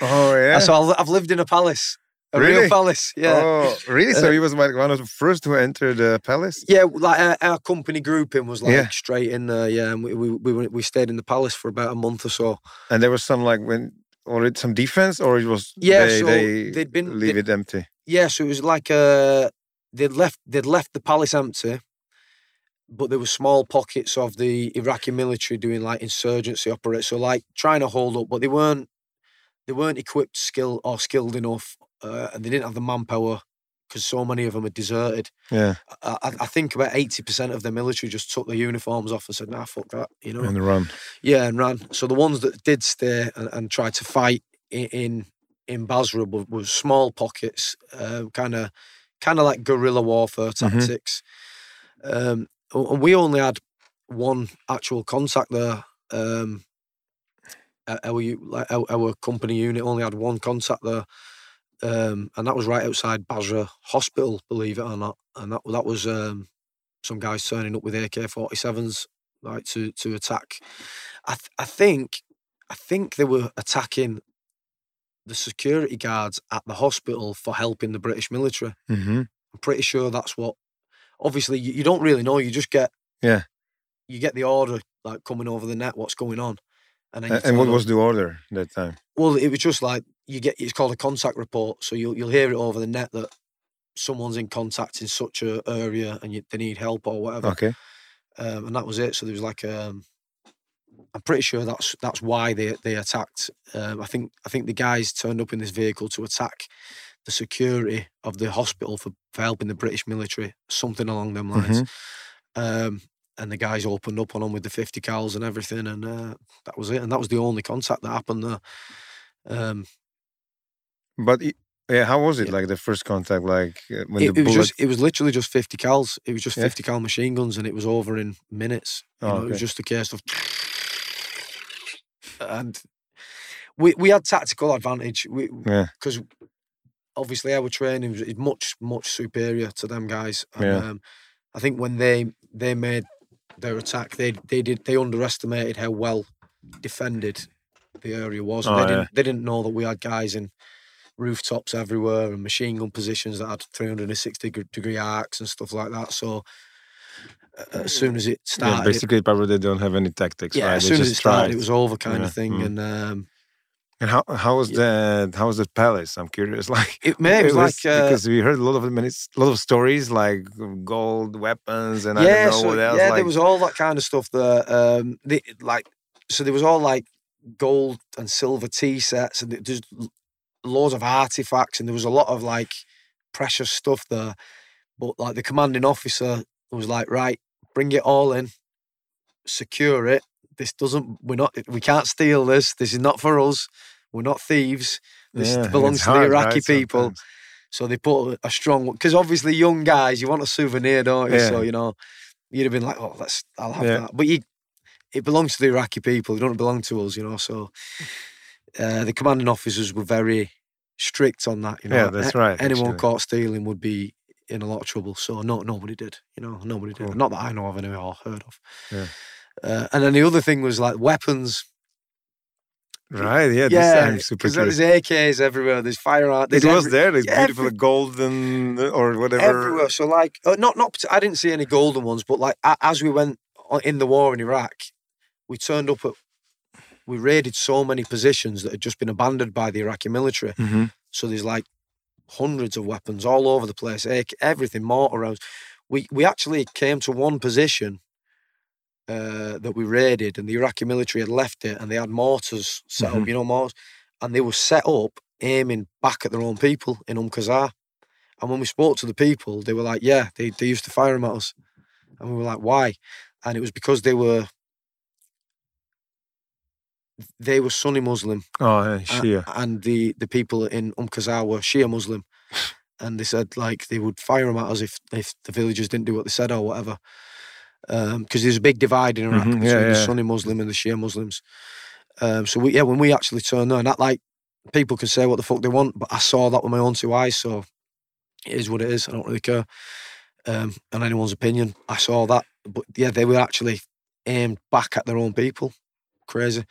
Oh *laughs* yeah. So I've lived in a palace, a Really? real palace. Yeah, Oh really? So Uh, he was like one of the first to enter the palace. yeah. Like our, our company grouping was like Yeah. straight in there. Yeah, and we we we, we stayed in the palace for about a month or so. And there was some like when or it some defense or it was Yeah, they, so they they'd been- leave it empty. Yeah, so it was like uh they'd left they'd left the palace empty, but there were small pockets of the Iraqi military doing like insurgency operations, so like trying to hold up, but they weren't they weren't equipped, skill or skilled enough, uh, and they didn't have the manpower because so many of them had deserted. Yeah. I, I think about eighty percent of the military just took their uniforms off and said, "Nah, fuck that," you know. And run. Yeah, and ran. So the ones that did stay and, and tried to fight in in, in Basra were, were small pockets, kind of kind of like guerrilla warfare Mhm. tactics. Um, and we only had one actual contact there. Um, our, our, our company unit only had one contact there, um, and that was right outside Basra Hospital, believe it or not. And that that was um, some guys turning up with AK forty sevens, like to to attack. I th- I think I think they were attacking the security guards at the hospital for helping the British military. Mm-hmm. I'm pretty sure that's what. Obviously, you, you don't really know. You just get Yeah. You get the order like coming over the net, what's going on, and then you And what was the order that time? well, it was just like you get. It's called a contact report, so you'll you'll hear it over the net that someone's in contact in such a area and you, they need help or whatever, Okay. um, and that was it. So there was like um, I'm pretty sure that's that's why they they attacked. Um, I think I think the guys turned up in this vehicle to attack the security of the hospital for, for helping the British military, something along them lines. Um, and the guys opened up on them with the 50 cals and everything, and uh, that was it. And that was the only contact that happened there. Um, But i- yeah, how was it? Yeah. Like the first contact, like uh, when it, the it was bullet. just it was literally just 50 cals. It was just Yeah. 50 cal machine guns, and it was over in minutes. You Oh, know, It was just a case of, and we we had tactical advantage. We Yeah. because obviously our training was is much much superior to them guys. And, Yeah. um, I think when they they made their attack, they they did they underestimated how well defended the area was. Oh, they yeah. didn't they didn't know that we had guys in rooftops everywhere and machine gun positions that had 360 degree arcs and stuff like that. So uh, as soon as it Yeah, started. basically, probably they don't have any tactics. yeah, right? as They soon as it just started, try it was over, kind Yeah, of thing. mm. And um, And how how was Yeah. the how was the palace? I'm curious. *laughs* Like it, mate, it was like uh, because we heard a lot of many a lot of stories like gold weapons and I yeah, don't know so, what else. yeah, like, there was all that kind of stuff there. Um, the, like, so there was all like gold and silver tea sets, and there's loads of artifacts, and there was a lot of like precious stuff there. But like the commanding officer was like, right, bring it all in, secure it. This doesn't. We're not. We can't steal this. This is not for us. We're not thieves. This yeah, belongs to hard, the Iraqi right, people. sometimes. So they put a, strong because obviously young guys, you want a souvenir, don't you? So you know, you'd have been like, oh, let's, I'll have Yeah. that. But you, it belongs to the Iraqi people. It don't belong to us, you know. So uh, the commanding officers were very strict on that. You know, Yeah, that's A- right, Anyone actually. caught stealing would be in a lot of trouble. So no, nobody did. You know, nobody did. Cool. Not that I know of anyway or heard of. Yeah. Uh, and then the other thing was like weapons. Right, yeah, this yeah, super because there's. AKs everywhere. There's firearms. It was there, this yeah, beautiful every- golden or whatever. everywhere. So like, uh, not not. I didn't see any golden ones, but like a- as we went in the war in Iraq, we turned up at. We raided so many positions that had just been abandoned by the Iraqi military. Mhm. So there's like hundreds of weapons all over the place, everything, mortar rounds. We we actually came to one position uh, that we raided, and the Iraqi military had left it, and they had mortars set up, Mhm. you know, mortars, and they were set up aiming back at their own people in Umm Qasr. And when we spoke to the people, they were like, "Yeah, they they used to fire them at us," and we were like, "Why?" And it was because they were they were Sunni Muslim, Oh, yeah, Shia. and the the people in Qasr were Shia Muslim, and they said like they would fire them at us if if the villagers didn't do what they said or whatever. Because there's a big divide in Iraq Mhm, between yeah, the. Sunni Muslim and the Shia Muslims. Um, so we, yeah, when we actually turned there, and that like people can say what the fuck they want, but I saw that with my own two eyes, so it is what it is. I don't really care. Um, on anyone's opinion, I saw that, but yeah, they were actually aimed back at their own people. Crazy.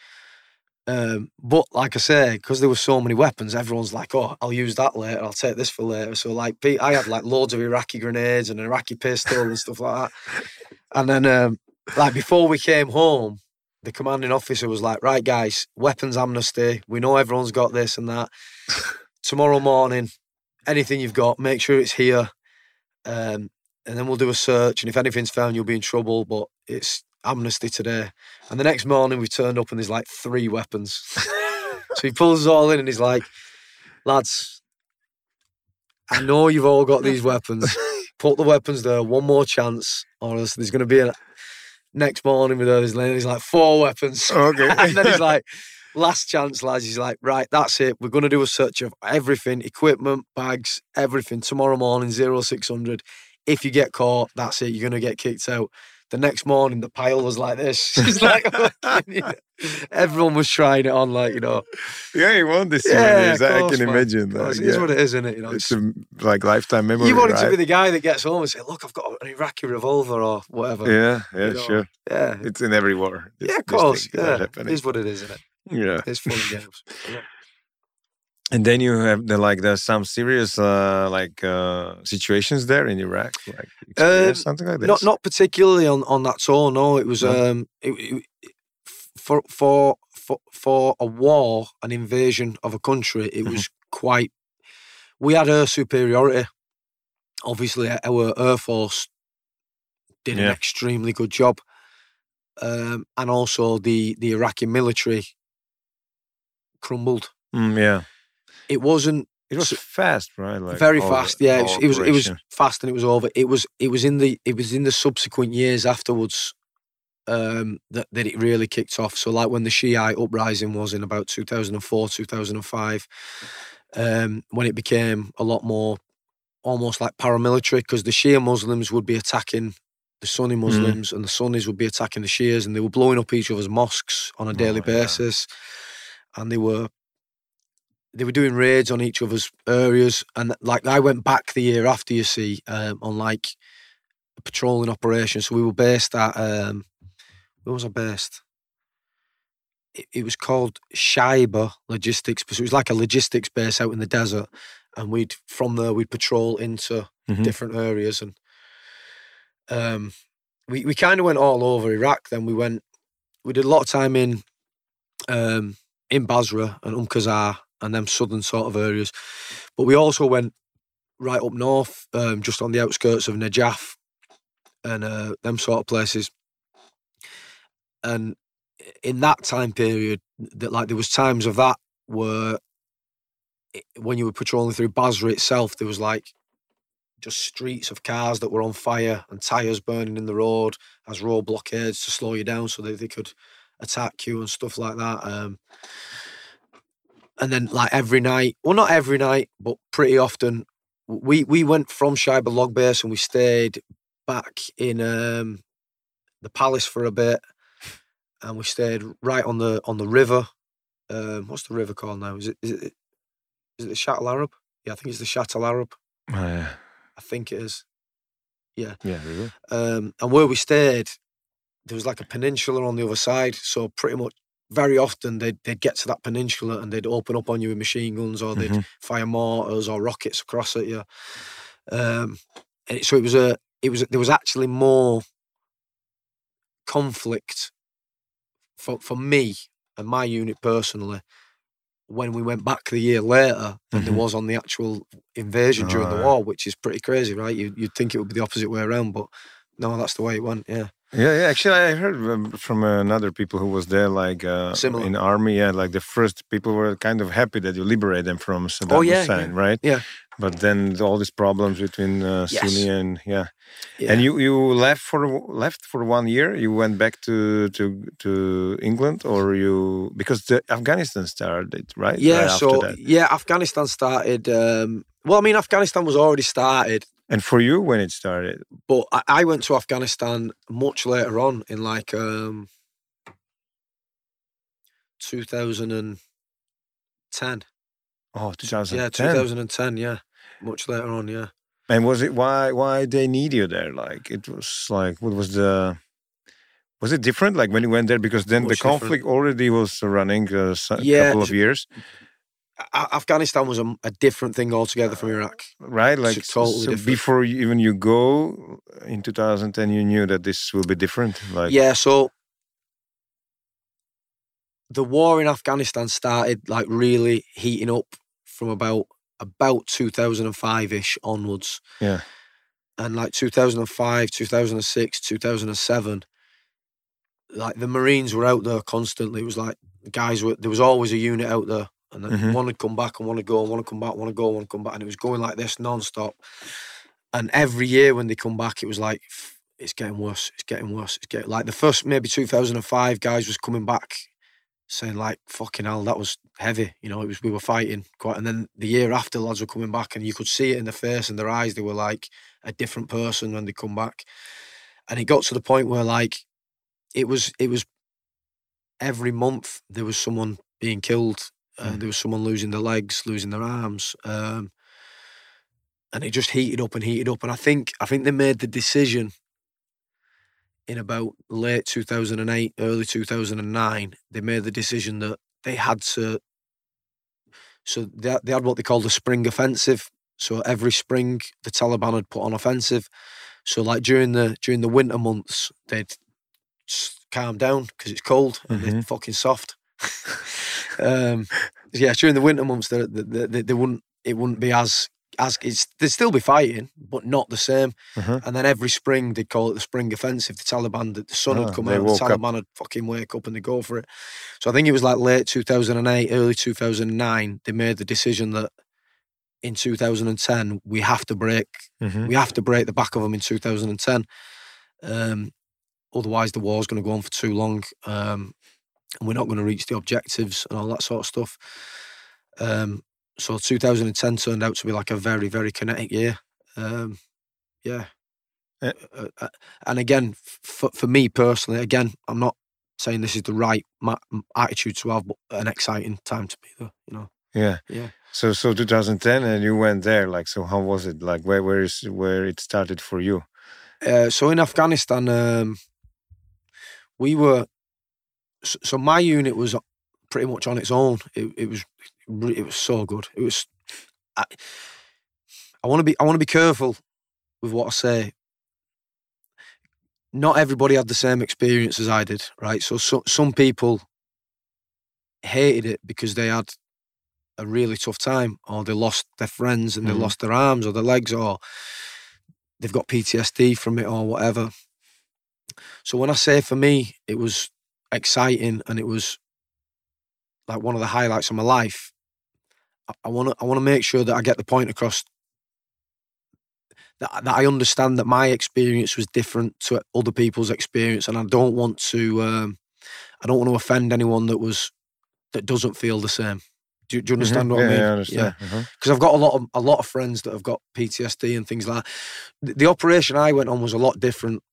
Um, but like I say, because there were so many weapons, everyone's like, "Oh, I'll use that later. I'll take this for later." So like, I had like loads of Iraqi grenades and an Iraqi pistol and stuff like that. *laughs* And then, um, like before we came home, the commanding officer was like, "Right, guys, weapons amnesty. We know everyone's got this and that. Tomorrow morning, anything you've got, make sure it's here, um, and then we'll do a search. And if anything's found, you'll be in trouble. But it's amnesty today." And the next morning, we turned up and there's like three weapons. *laughs* so he pulls us all in and he's like, "Lads, I know you've all got these weapons. Put the weapons there. One more chance, or else there's going to be a." Next morning, with those, he's like four weapons. Okay. *laughs* and then he's like, *laughs* last chance, lads. He's like, right, that's it. We're going to do a search of everything equipment, bags, everything tomorrow morning, 0600. If you get caught, that's it. You're going to get kicked out. The next morning, the pile was like this. *laughs* It's like, oh, *laughs* everyone was trying it on, like, you know. yeah, you want this Yeah, I course, can man. imagine. Like, It is what it is, isn't it? You know, It's it's- a like lifetime memory. you wanted right? to be the guy that gets home and say, look, I've got an Iraqi revolver or whatever. Yeah, yeah, you know. sure. Yeah. It's in every war. This- Yeah, of course. Yeah. It is what it is, isn't it? Yeah. It's fun and games. *laughs* Yeah. And then you have the like there's some serious uh like uh situations there in Iraq, like Um, something like this. Not not particularly on, on that tour. No, it was No? um it, it- for for for for a war, an invasion of a country. It Mhm. was quite. We had air superiority. Obviously, our air force did an extremely good job, um, and also the the Iraqi military crumbled. Mm, yeah, It wasn't it was So- fast, right? Like very all fast. Yeah, it was, it was it was fast and it was over. It was it was in the it was in the subsequent years afterwards um, that that it really kicked off. So like when the Shiite uprising was in about two thousand and four, two thousand and five, um, when it became a lot more almost like paramilitary because the Shia Muslims would be attacking the Sunni Muslims and the Sunnis would be attacking the Shias and they were blowing up each other's mosques on a daily Oh, yeah. basis, and they were they were doing raids on each other's areas. And like I went back the year after, you see, um, on like a patrolling operation. So we were based at um, where was I based? It, it was called Shaiba Logistics, because it was like a logistics base out in the desert. And we'd from there we'd patrol into Mhm. different areas and um we, we kind of went all over Iraq. Then we went, we did a lot of time in um, in Basra and Umm Qasr and them southern sort of areas. But we also went right up north, um, just on the outskirts of Najaf and uh, them sort of places. And in that time period, that like there was times of that where when you were patrolling through Basra itself, there was like just streets of cars that were on fire and tires burning in the road as road blockades to slow you down so that they could attack you and stuff like that. Um, and then like every night, well, not every night, but pretty often, we we went from Shaiba Log Base and we stayed back in um, the palace for a bit, and we stayed right on the on the river. Um, what's the river called now? Is it is it is it the Shatt al Arab? Yeah, I think it's the Shatt al Arab. Oh, yeah. I think it is. Yeah. Yeah, really? Um, and where we stayed, there was like a peninsula on the other side. So pretty much very often they'd, they'd get to that peninsula and they'd open up on you with machine guns or they'd Mhm. fire mortars or rockets across at you. Um, and it- so it was a, it was, there was actually more conflict for, for me and my unit personally when we went back the year later than there Mhm. was on the actual invasion during the war, which is pretty crazy, right? You, you'd think it would be the opposite way around, but no, that's the way it went. Yeah. Yeah, yeah. Actually, I heard from another people who was there, like uh, in army. Yeah, like the first people were kind of happy that you liberate them from Saddam Oh, yeah, Hussein, yeah, right? yeah. But then all these problems between uh, Yes. Sunni and yeah. Yeah. and you you left for left for one year. You went back to to to England, or you because the Afghanistan started, right? Yeah, Right so yeah, Afghanistan started. Um, well, I mean, Afghanistan was already started, And for you, when it started, but I, I went to Afghanistan much later on in like um, 2010. oh, 2010. Yeah, 2010. Yeah, much later on. Yeah. And was it why why they need you there? Like it was like what was the was it different? Like when you went there because then the Much different. conflict already was running uh, a Yeah, couple of years, Afghanistan was a, a different thing altogether from Iraq. Uh, right? Like It's totally so different. before you, even you go in 2010, you knew that this will be different. Like yeah, so the war in Afghanistan started like really heating up from about about 2005 ish onwards. Yeah. And like 2005, 2006, 2007, like the Marines were out there constantly. It was like guys were there was always a unit out there, and then Mhm. one would come back and want to go, and want to come back, want to go, want to come back, and it was going like this non-stop. And every year when they come back, it was like it's getting worse, it's getting worse, it's getting like the first maybe 2005 guys was coming back saying like fucking hell that was heavy you know it was we were fighting quite and then the year after lads were coming back and you could see it in their face and their eyes they were like a different person when they come back and it got to the point where like it was it was every month there was someone being killed uh, Mm. there was someone losing their legs losing their arms um and it just heated up and heated up and i think i think they made the decision in about late 2008 early 2009 they made the decision that they had to so they, had- they had what they called the spring offensive so every spring the taliban had put on offensive so like during the during the winter months they'd calm down because it's cold and they're Mhm. fucking soft *laughs* um yeah during the winter months they, they, they, they wouldn't it wouldn't be as as it's they'd still be fighting but not the same Uh-huh. and then every spring they'd call it the spring offensive. The Taliban, the, the sun Ah, would come out, the woke up. Taliban would fucking wake up and they go for it. So I think it was like late 2008, early 2009, they made the decision that in 2010 we have to break, Mhm. we have to break the back of them in 2010. Um, otherwise, the war's going to go on for too long, um, and we're not going to reach the objectives and all that sort of stuff. Um, so 2010 turned out to be like a very, very kinetic year. Um, yeah. Eh. Uh, uh, and again, f- for, for me personally, again, I'm not saying this is the right ma- attitude to have, but an exciting time to be there. You know, Yeah. Yeah. So so 2010, and you went there. Like so, how was it? Like where where is where it started for you? uh, so in Afghanistan, um, we were. So, my unit was pretty much on its own. It, it was it was so good. It was. I, I want to be I want to be careful with what I say. not everybody had the same experience as I did, right? So, so some people hated it because they had a really tough time, or they lost their friends and they Mhm. lost their arms or their legs, or they've got PTSD from it, or whatever. So when I say for me, it was exciting and it was like one of the highlights of my life. I want to I want to make sure that I get the point across that that I understand that my experience was different to other people's experience, and I don't want to um, I don't want to offend anyone that was that doesn't feel the same. Do, you- do you understand Mhm. what yeah, I mean? Yeah, I understand. Uh-huh. because I've got a lot of a lot of friends that have got PTSD and things like that. The, the operation I went on was a lot different.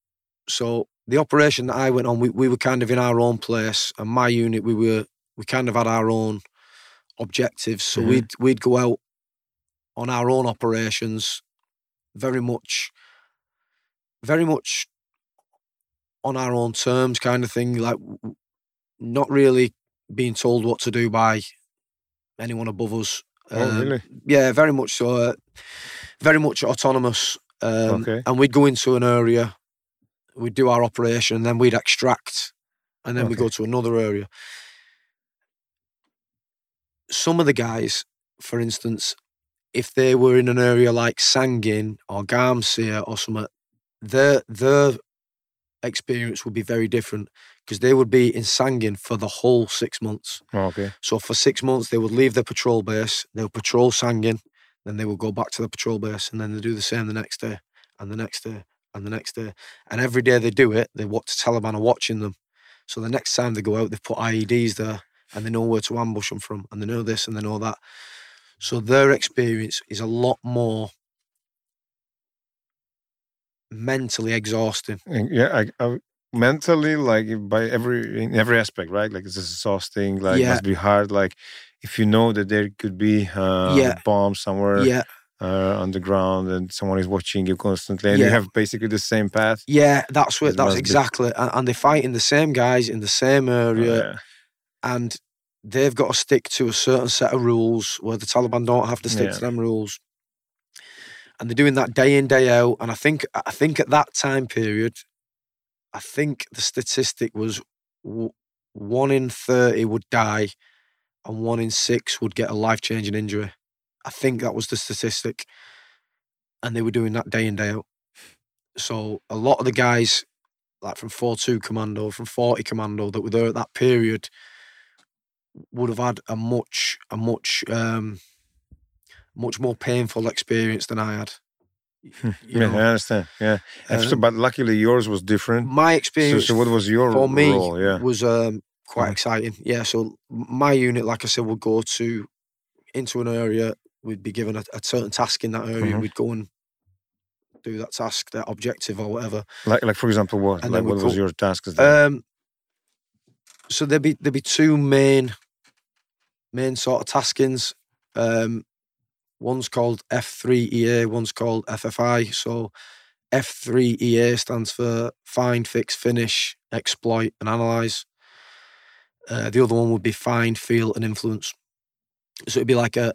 So the operation that I went on, we, we were kind of in our own place, and my unit we were we kind of had our own objectives. So Mhm. we'd we'd go out on our own operations, very much, very much on our own terms, kind of thing. Like not really being told what to do by anyone above us. Oh, Um, really? yeah, very much so. Uh, very much autonomous. Um, Okay. And we'd go into an area, we'd do our operation, and then we'd extract, and then we go to another area. Some of the guys, for instance, if they were in an area like Sangin or Garmsir or something, their their experience would be very different because they would be in Sangin for the whole six months. Oh, okay. So for six months, they would leave their patrol base, they would patrol Sangin, then they would go back to the patrol base, and then they do the same the next day, and the next day, and the next day. And every day they do it, they watch the Taliban are watching them. So the next time they go out, they've put IEDs there, and they know where to ambush them from, and they know this and they know that. So their experience is a lot more mentally exhausting. Yeah, I, I, mentally, like by every in every aspect, right? Like it's exhausting. Like it Yeah. must be hard. Like if you know that there could be uh, Yeah. a bomb somewhere Yeah, uh, on the ground and someone is watching you constantly, and you have basically the same path. yeah, that's what that's exactly. And, and they're fighting the same guys in the same Oh, area. yeah. and they've got to stick to a certain set of rules where the Taliban don't have to stick Yeah. to them rules. And they're doing that day in day out. And I think I think at that time period, I think the statistic was w- one in thirty would die, and one in six would get a life changing injury. I think that was the statistic, and they were doing that day in day out. So a lot of the guys, like from four two commando, from forty commando, that were there at that period, would have had a much a much um much more painful experience than I had. You yeah, know, I understand. Yeah, so, um, but luckily yours was different. my experience so what was your for me role? Yeah. was um quite Mhm. exciting. Yeah, so my unit, like I said, would go to into an area. We'd be given a, a certain task in that area. Mhm. We'd go and do that task, that objective or whatever. Like, like for example, what? And like, what was your task? Um, so there'd be there'd be two main main sort of taskings. Um, one's called F3EA, one's called FFI. So F3EA stands for find, fix, finish, exploit, and analyze. Uh, the other one would be find, feel, and influence. So it'd be like a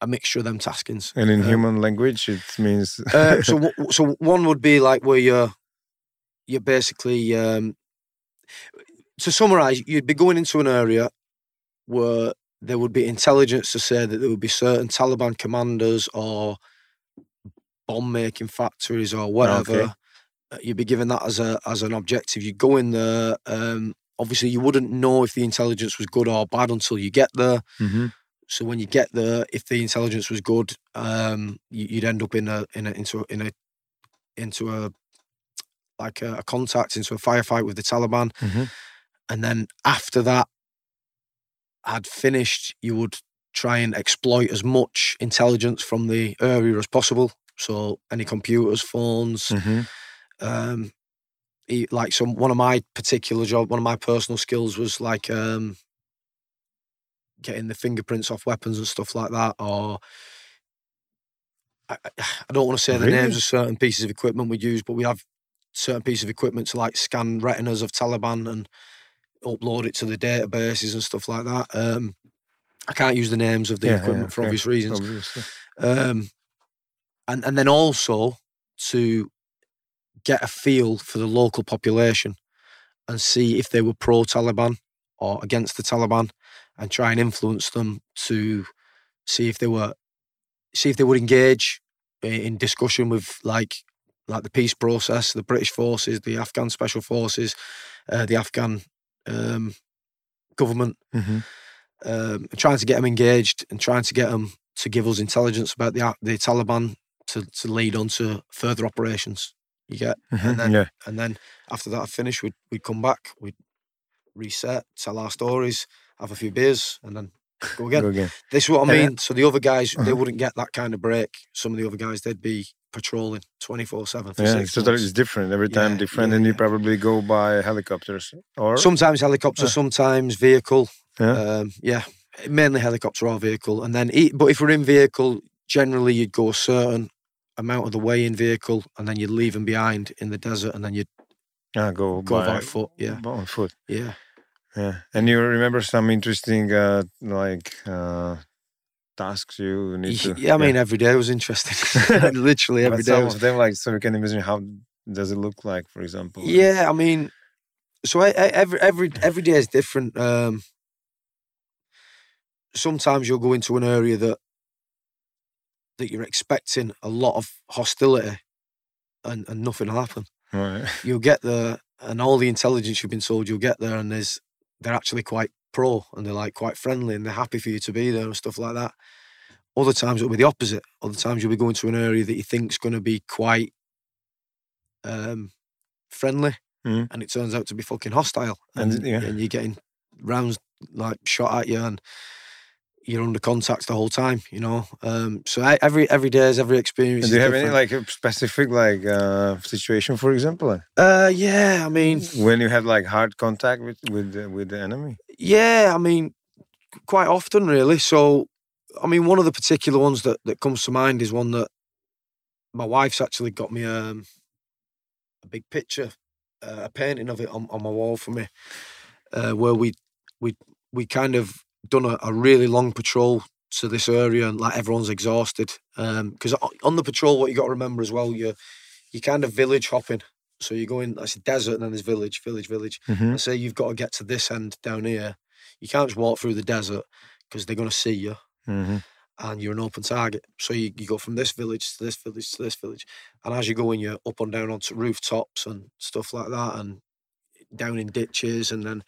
a mixture of them taskings. and in uh, human language, it means. uh, so *laughs* so one would be like where you're you're basically um, to summarize, you'd be going into an area where there would be intelligence to say that there would be certain Taliban commanders or bomb making factories or whatever. Okay. Uh, You'd be given that as a as an objective. You go in there. Um, obviously, you wouldn't know if the intelligence was good or bad until you get there. Mhm. So when you get there, if the intelligence was good, um, you, you'd end up in a in a into a, in a into a like a, a contact into a firefight with the Taliban, Mhm. and then after that had finished, you would try and exploit as much intelligence from the area as possible. So any computers, phones, Mhm. um, like some one of my particular job, one of my personal skills was like um, getting the fingerprints off weapons and stuff like that, or I, I- don't want to say the names of certain pieces of equipment we use, but we have certain pieces of equipment to like scan retinas of Taliban and upload it to the databases and stuff like that. Um, I can't use the names of the Yeah, yeah, equipment for yeah, obvious reasons. Obviously. Um, and and then also to get a feel for the local population and see if they were pro Taliban or against the Taliban and try and influence them to see if they were see if they would engage in discussion with like like the peace process, the British forces, the Afghan special forces, uh, the Afghan um, government, Mhm. um, trying to get them engaged and trying to get them to give us intelligence about the the Taliban to, to lead on to further operations. You get, Mhm. and then yeah. and then after that finished, we'd we'd come back, we'd reset, tell our stories, have a few beers, and then go again. Go again. This is what I yeah. mean. So the other guys, they Uh-huh. wouldn't get that kind of break. Some of the other guys, they'd be patrolling twenty four seven for Yeah, six so that months. is different every time, Yeah, different, yeah, and you yeah. probably go by helicopters or Sometimes helicopter, Uh. sometimes vehicle. Yeah. Um, yeah, mainly helicopter or vehicle. And then, but if we're in vehicle, generally you'd go a certain amount of the way in vehicle, and then you'd leave them behind in the desert, and then you'd ah, go, go by, by foot. Yeah, on foot. yeah. Yeah, and you remember some interesting uh, like uh, tasks you need to. Yeah, I mean, every day was interesting. *laughs* *laughs* Literally But every day some was of them like so you can imagine how does it look like, for example. Yeah, I mean, so I, I, every every every day is different. Um, sometimes you'll go into an area that that you're expecting a lot of hostility, and and nothing will happen. Right. You'll get there, and all the intelligence you've been told, you'll get there, and there's they're actually quite pro, and they're like quite friendly, and they're happy for you to be there and stuff like that. Other times it'll be the opposite. Other times you'll be going to an area that you think's going to be quite um, friendly, Mhm. and it turns out to be fucking hostile. And, And, yeah. and you're getting rounds like shot at you, and you're under contact the whole time. You know, um, so I, every every day is every experience. And do you have any like a specific like uh, situation, for example, Uh, yeah, I mean, when you had like hard contact with with the, with the enemy? Yeah, I mean, quite often, really. So, I mean, one of the particular ones that, that comes to mind is one that my wife's actually got me um, a big picture, uh, a painting of it on, on my wall for me, uh, where we we we kind of done a, a really long patrol to this area and like everyone's exhausted. Um, because on the patrol, what you got to remember as well, you're you kind of village hopping. So you go in, that's a desert, and then there's village, village, village Mm-hmm. and say you've got to get to this end down here, you can't just walk through the desert because they're going to see you Mm-hmm. and you're an open target. So you, you go from this village to this village to this village. And as you're going, you're up and down onto rooftops and stuff like that and down in ditches. And then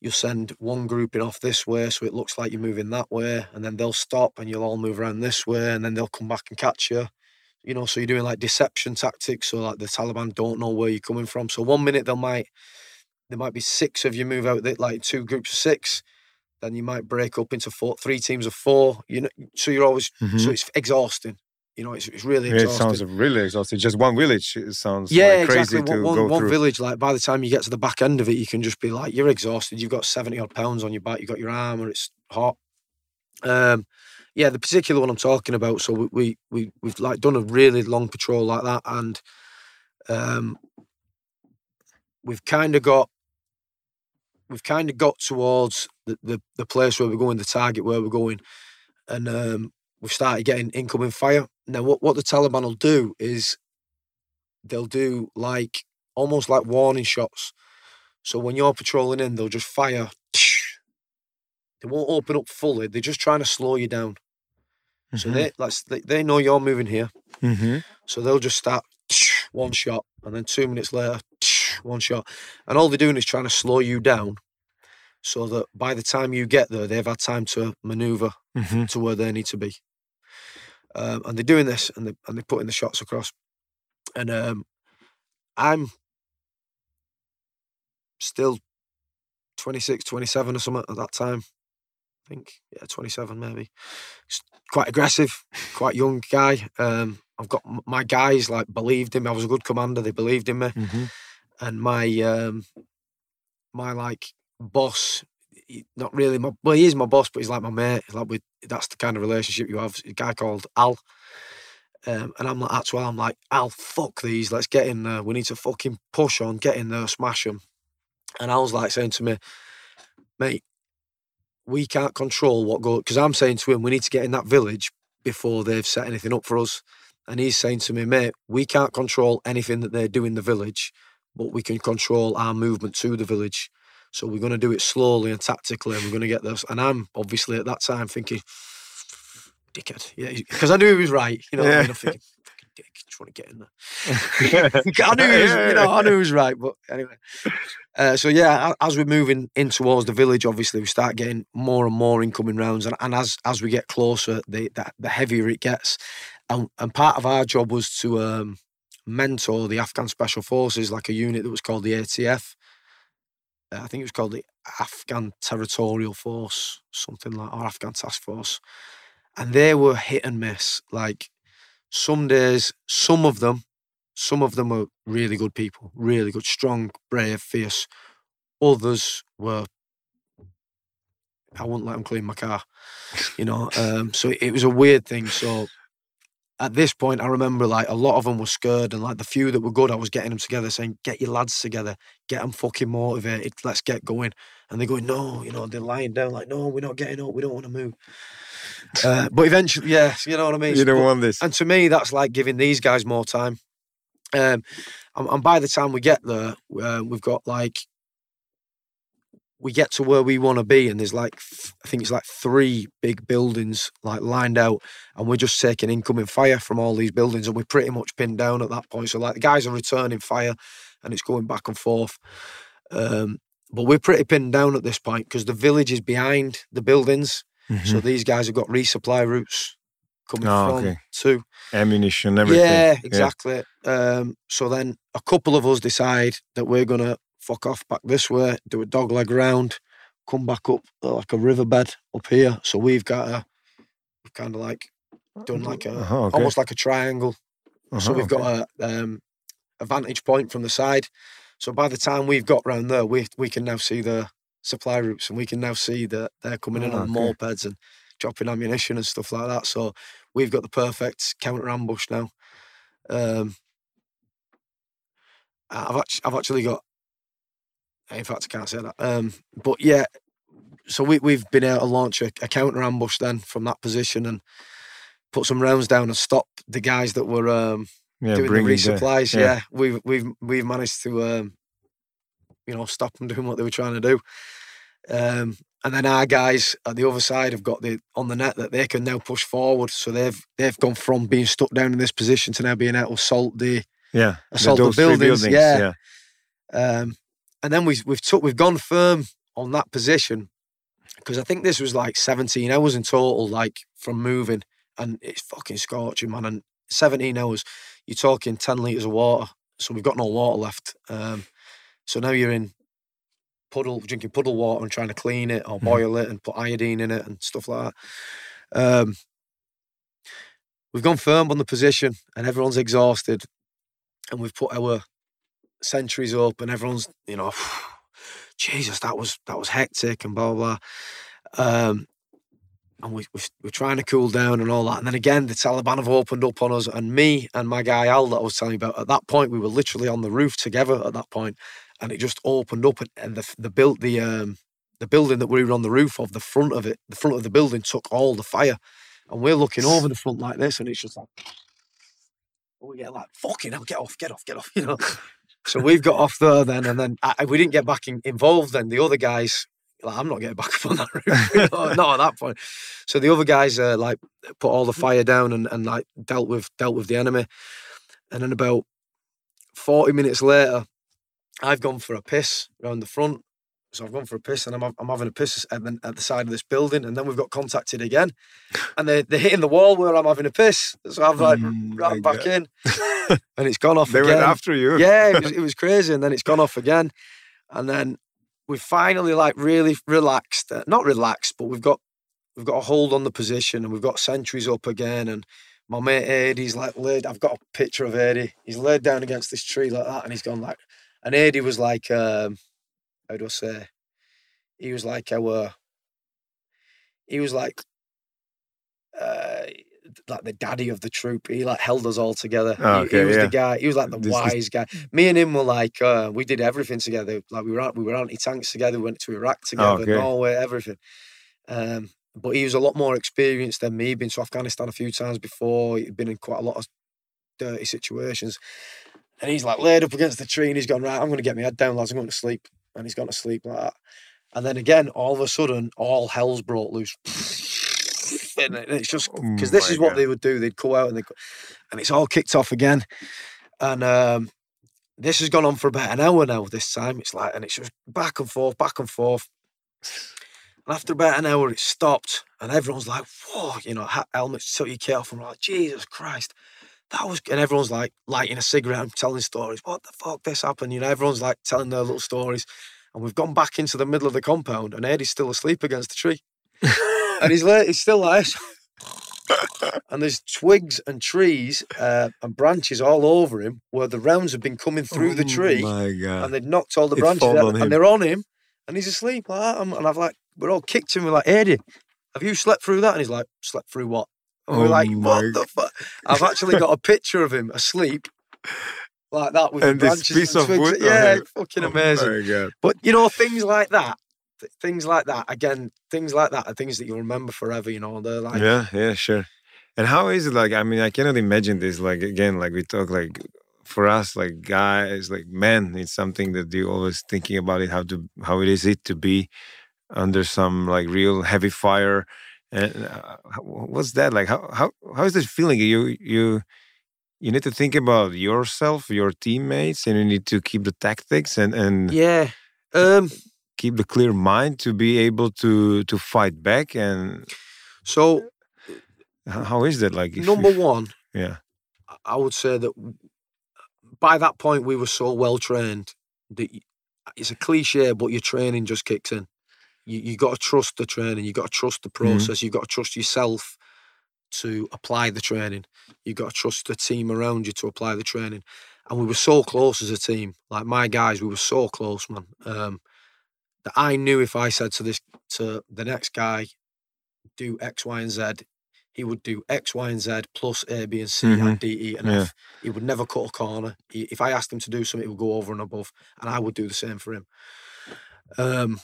you'll send one grouping off this way. So it looks like you're moving that way. And then they'll stop and you'll all move around this way. And then they'll come back and catch you. You know, so you're doing like deception tactics. So like the Taliban don't know where you're coming from. So one minute they might there might be six of you move out there, like two groups of six. Then you might break up into four, three teams of four. You know, so you're always so mm-hmm. it's exhausting. You know, it's, it's really. Yeah, it sounds really exhausting. Just one village it sounds yeah, like crazy exactly. to One, go one, one through. village, like by the time you get to the back end of it, you can just be like, you're exhausted. You've got seventy odd pounds on your back. You've got your arm armor. It's hot. Um, yeah, the particular one I'm talking about. So we we, we we've like done a really long patrol like that, and um, we've kind of got we've kind of got towards the, the the place where we're going, the target where we're going, and um, we've started getting incoming fire. Now, what what the Taliban will do is they'll do like almost like warning shots. So when you're patrolling in, they'll just fire. They won't open up fully. They're just trying to slow you down. So Mhm. they they, they know you're moving here. Mhm. So they'll just start one shot, and then two minutes later, one shot, and all they're doing is trying to slow you down, so that by the time you get there, they've had time to maneuver Mhm. to where they need to be. Um, and they're doing this, and they and they're putting the shots across. And um, I'm still 26, 27 or something at that time. I think yeah, 27 maybe. Quite aggressive, quite young guy. Um, I've got my guys like believed in me. I was a good commander. They believed in me Mhm. and my um my like boss not really my well he is my boss but he's like my mate. Like we that's the kind of relationship you have. A guy called Al. Um, and I'm like that's why I'm like Al fuck these. Let's get in there. We need to fucking push on get in there smash them and Al's like saying to me mate we can't control what goes because I'm saying to him we need to get in that village before they've set anything up for us. And he's saying to me, mate, we can't control anything that they do in the village, but we can control our movement to the village. So we're going to do it slowly and tactically, and we're going to get this. And I'm obviously at that time thinking, dickhead, yeah, because I knew he was right. You know, I Yeah. mean? I'm thinking, fucking dick, just want to get in there. *laughs* I knew he was, you *laughs* know, I knew he was right. But anyway, uh, so yeah, as we're moving in towards the village, obviously we start getting more and more incoming rounds, and, and as as we get closer, the, the the heavier it gets. And, and part of our job was to um, mentor the Afghan Special Forces, like a unit that was called the ATF. Uh, I think it was called the Afghan Territorial Force, something like, or Afghan Task Force. And they were hit and miss. Like some days, some of them, some of them were really good people, really good, strong, brave, fierce. Others were, I wouldn't let them clean my car, you know. *laughs* Um, so it was a weird thing. So at this point, I remember like a lot of them were scared, and like the few that were good, I was getting them together, saying, "Get your lads together, get them fucking motivated, let's get going." And they're going, "No," you know, they're lying down, like, "No, we're not getting up, we don't want to move." Uh, but eventually, yeah, you know what I mean. You don't But- want this. and to me, that's like giving these guys more time. Um, and, and by the time we get there, uh, we've got like we get to where we want to be, and there's like I think it's like three big buildings like lined out, and we're just taking incoming fire from all these buildings, and we're pretty much pinned down at that point. So like the guys are returning fire, and it's going back and forth. Um, but we're pretty pinned down at this point because the village is behind the buildings. So Mhm. these guys have got resupply routes coming Oh, from okay. to Ammunition, everything. yeah, exactly. Um, so then a couple of us decide that we're gonna fuck off back this way, do a dog leg round, come back up uh, like a riverbed up here. So we've got a we've kind of like done like a Uh-huh, okay. almost like a triangle. so Uh-huh, we've got a um, a vantage point from the side. So by the time we've got round there, we we can now see the supply routes and we can now see that they're coming in Oh, on okay. mopeds and dropping ammunition and stuff like that. So we've got the perfect counter ambush now. Um, I've actually, I've actually got. In fact, I can't say that. Um, but yeah, so we we've been able to launch a, a counter ambush then from that position and put some rounds down and stop the guys that were um, yeah, doing the bring it there. resupplies. yeah. Yeah. we've we've we've managed to um, you know stop them doing what they were trying to do. Um, and then our guys at the other side have got the on the net that they can now push forward. So they've they've gone from being stuck down in this position to now being able to assault the Yeah, assault the those three buildings, yeah. yeah. um, and then we've we've took we've gone firm on that position because I think this was like 17 hours in total, like from moving, and it's fucking scorching, man. And 17 hours, you're talking 10 liters of water, so we've got no water left. Um, so now you're in puddle, drinking puddle water and trying to clean it or Mhm. boil it and put iodine in it and stuff like that. Um, we've gone firm on the position, and everyone's exhausted, and we've put our sentries up and everyone's you know *sighs* jesus that was that was hectic and blah blah blah. um and we, we, we're trying to cool down and all that. And then again the taliban have opened up on us and me and my guy al that i was telling you about at that point we were literally on the roof together at that point and it just opened up and, and the the built the um the building that we were on the roof of the front of it the front of the building took all the fire. And we're looking over the front like this and it's just like we get like fucking hell get off get off get off *laughs* you know so we've got off there then, and then I, we didn't get back in, involved. Then the other guys, like, I'm not getting back *laughs* up on that roof, not at that point. So the other guys, uh, like, put all the fire down and, and like dealt with dealt with the enemy. And then about forty minutes later, I've gone for a piss around the front. So I've gone for a piss, and I'm I'm having a piss at the, at the side of this building, and then we've got contacted again, and they they're hitting the wall where I'm having a piss. So I've like Mm, ran back in, *laughs* and it's gone off They again went after you. yeah, it was, *laughs* it was crazy. And then it's gone off again. And then we finally like really relaxed. Uh, not relaxed, but we've got we've got a hold on the position and we've got sentries up again. And my mate Eddie's like laid. I've got a picture of Eddie. He's laid down against this tree like that, and he's gone like. And Eddie was like, um, how do I say? He was like our. He was like. Uh, like the daddy of the troop. He like held us all together. Oh, He- he, was yeah. the guy. He was like the This is- wise guy. Me and him were like uh, we did everything together. Like we were we were anti tanks together. We went to Iraq together, okay. Norway, everything. Um, but he was a lot more experienced than me. Been to Afghanistan a few times before. He'd been in quite a lot of dirty situations. And he's like laid up against the tree and he's gone, right, I'm going to get my head down, lads. I'm going to sleep. And he's gone to sleep like that. And then again, all of a sudden, all hell's brought loose. and it's just because Oh this my is what God. they would do. They'd go out and they, and it's all kicked off again. And um, this has gone on for about an hour now. This time it's like, and it's just back and forth, back and forth. And after about an hour, it stopped, and everyone's like, "Whoa!" You know, helmets, took your kit off, and we're like, "Jesus Christ!" That was, and everyone's like lighting a cigarette and telling stories. What the fuck? This happened? You know, everyone's like telling their little stories, and we've gone back into the middle of the compound, and Eddie's still asleep against the tree, *laughs* and he's late, he's still like and there's twigs and trees uh, and branches all over him where the rounds have been coming through the tree Oh my God. and they'd knocked all the It branches out, and they're on him and he's asleep like and I've like, we're all kicked him. We're like, Eddie, have you slept through that? And he's like, slept through what? And we're Oh like, my what the fuck? I've actually got a picture of him asleep like that with And this branches piece and of twigs. wood Yeah, him. fucking Oh amazing. God. But you know, things like that, th- things like that, again, things like that are things that you'll remember forever, you know. They're like, yeah, yeah, sure. And how is it like? I mean, I cannot imagine this. Like again, like we talk, like for us, like guys, like men, it's something that you always thinking about it. How to, how it is it to be under some like real heavy fire, and uh, what's that like? How how how is this feeling? You you you need to think about yourself, your teammates, and you need to keep the tactics and and yeah. Um, keep the clear mind to be able to to fight back. And so, how is that like? number you- one, yeah. I would say that by that point we were so well trained that it's a cliche, but your training just kicks in. You you got to trust the training. You got to trust the process. You got to trust yourself to apply the training. You got to trust the team around you to apply the training. And we were so close as a team. Like my guys, we were so close, man. Um, that I knew if I said to this to the next guy, do X, Y, and Z, he would do X, Y, and Z plus A, B, and C and D, E, and Yeah. F. He would never cut a corner. He, if I asked him to do something, he would go over and above, and I would do the same for him. Um,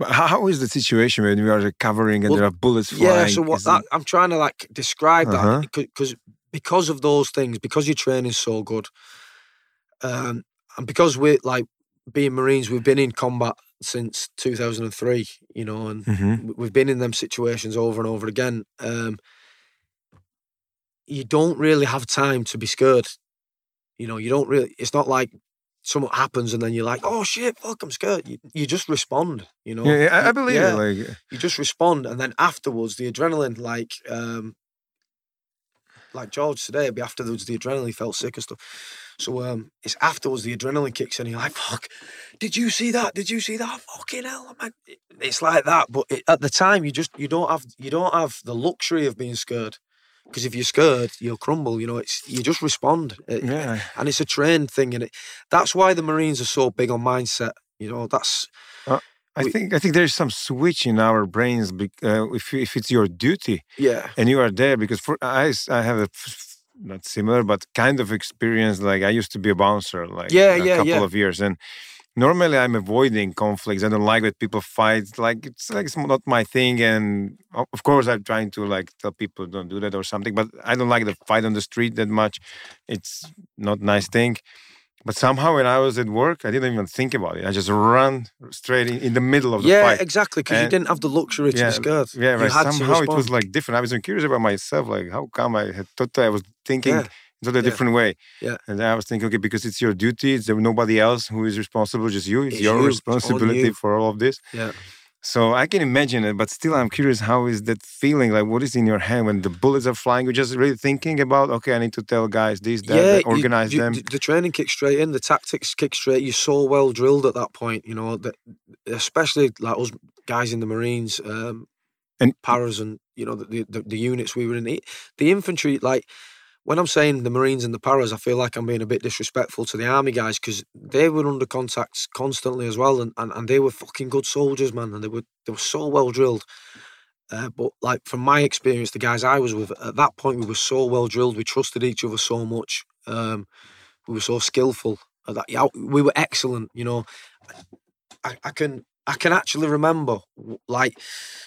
But how, is the situation when we are recovering and Well, there are bullets flying? yeah. So what that I'm trying to like describe Uh-huh. that because because of those things, because your training's so good, um, and because we're like being Marines, we've been in combat since 2003. You know, and Mhm. we've been in them situations over and over again. Um, you don't really have time to be scared. You know, you don't really. It's not like something happens and then you're like, "Oh shit, fuck, I'm scared." You, you just respond. You know. Yeah, yeah, I, I believe yeah, it. Like, you just respond, and then afterwards, the adrenaline, like, um, like George today, it'd be afterwards the adrenaline felt sick and stuff. So um, it's afterwards the adrenaline kicks in. And you're like, "Fuck, did you see that? Did you see that? Fucking hell, man!" It's like that, but it, at the time, you just you don't have you don't have the luxury of being scared. Because if you're scared, you'll crumble. You know, it's you just respond. It- yeah, and it's a trained thing, and it that's why the Marines are so big on mindset. You know, that's uh, I we- think I think there's some switch in our brains bec- uh, if if it's your duty yeah, and you are there because for I I have a not similar but kind of experience like I used to be a bouncer like Yeah, a yeah, couple yeah. of years and normally I'm avoiding conflicts. I don't like when people fight. Like it's like it's not my thing and of course I'm trying to like tell people don't do that or something but I don't like the fight on the street that much. It's not nice thing. But somehow when I was at work I didn't even think about it. I just ran straight in, in the middle of the yeah, fight. exactly. Because you didn't have the luxury to yeah, yeah, right. Somehow it was like different. I was even curious about myself, like how come I had thought I was thinking Yeah, in a yeah, different way. yeah. And I was thinking, okay, because it's your duty, it's nobody else who is responsible, just you. It's, It's your you, it's on responsibility you. for all of this. yeah. So I can imagine it, but still, I'm curious. How is that feeling? Like, what is in your hand when the bullets are flying? You're just really thinking about, okay, I need to tell guys this, that, that, organize you- them. The, the training kicks straight in. The tactics kick straight. You're so well drilled at that point. You know that, especially like us guys in the Marines, um, And- paras, and you know the, the the units we were in. The, the infantry, like when I'm saying the Marines and the paras, I feel like I'm being a bit disrespectful to the army guys because they were under contacts constantly as well, and, and and they were fucking good soldiers, man, and they were they were so well drilled. Uh, but like from my experience, the guys I was with at that point, we were so well drilled. We trusted each other so much. Um, we were so skillful at that. Yeah, we were excellent. You know, I, I can I can actually remember like,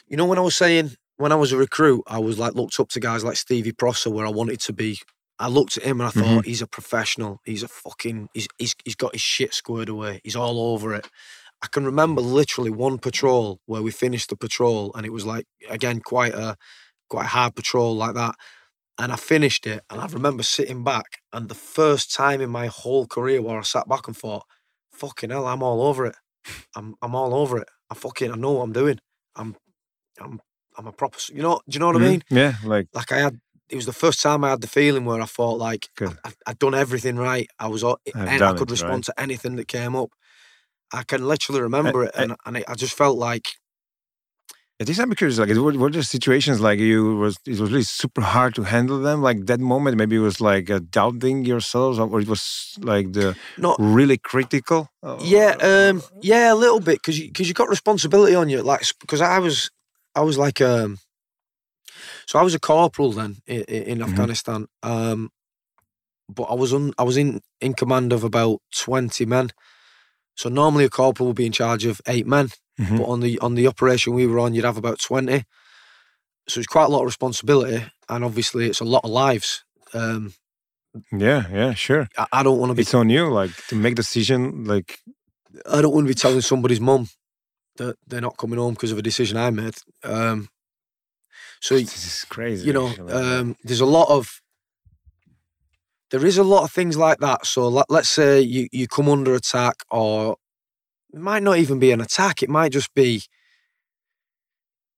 you know, when I was saying when I was a recruit, I was like looked up to guys like Stevie Prosser, where I wanted to be I looked at him and I thought Mhm. he's a professional. He's a fucking he's, he's he's got his shit squared away. He's all over it. I can remember literally one patrol where we finished the patrol and it was like again quite a quite a hard patrol like that. And I finished it and I remember sitting back and the first time in my whole career where I sat back and thought, fucking hell, I'm all over it. I'm I'm all over it. I fucking I know what I'm doing. I'm I'm I'm a proper you know do you know what I Mhm. mean? Yeah, like like I had it was the first time I had the feeling where I thought like. I, I'd done everything right. I was all, and I could respond right? to anything that came up. I can literally remember it, I- and and it, I just felt like It is. I'm curious. Like, what were there situations like you was it was really super hard to handle them? Like that moment, maybe it was like uh, doubting yourselves, or it was like the not really critical. Uh, yeah um yeah a little bit because you because you got responsibility on you like because I was I was like um so I was a corporal then in, in Mhm. Afghanistan um but I was on I was in in command of about twenty men. So normally a corporal would be in charge of eight men. Mhm. but on the on the operation we were on, you'd have about twenty. So it's quite a lot of responsibility, and obviously it's a lot of lives. Um, Yeah, yeah, sure. I, I don't want to be It's on you, like to make decision. Like, I don't want to be telling somebody's mum that they're not coming home because of a decision I made. Um, so *laughs* this is crazy. you know, um, there's a lot of there is a lot of things like that. So let, let's say you you come under attack, or it might not even be an attack. It might just be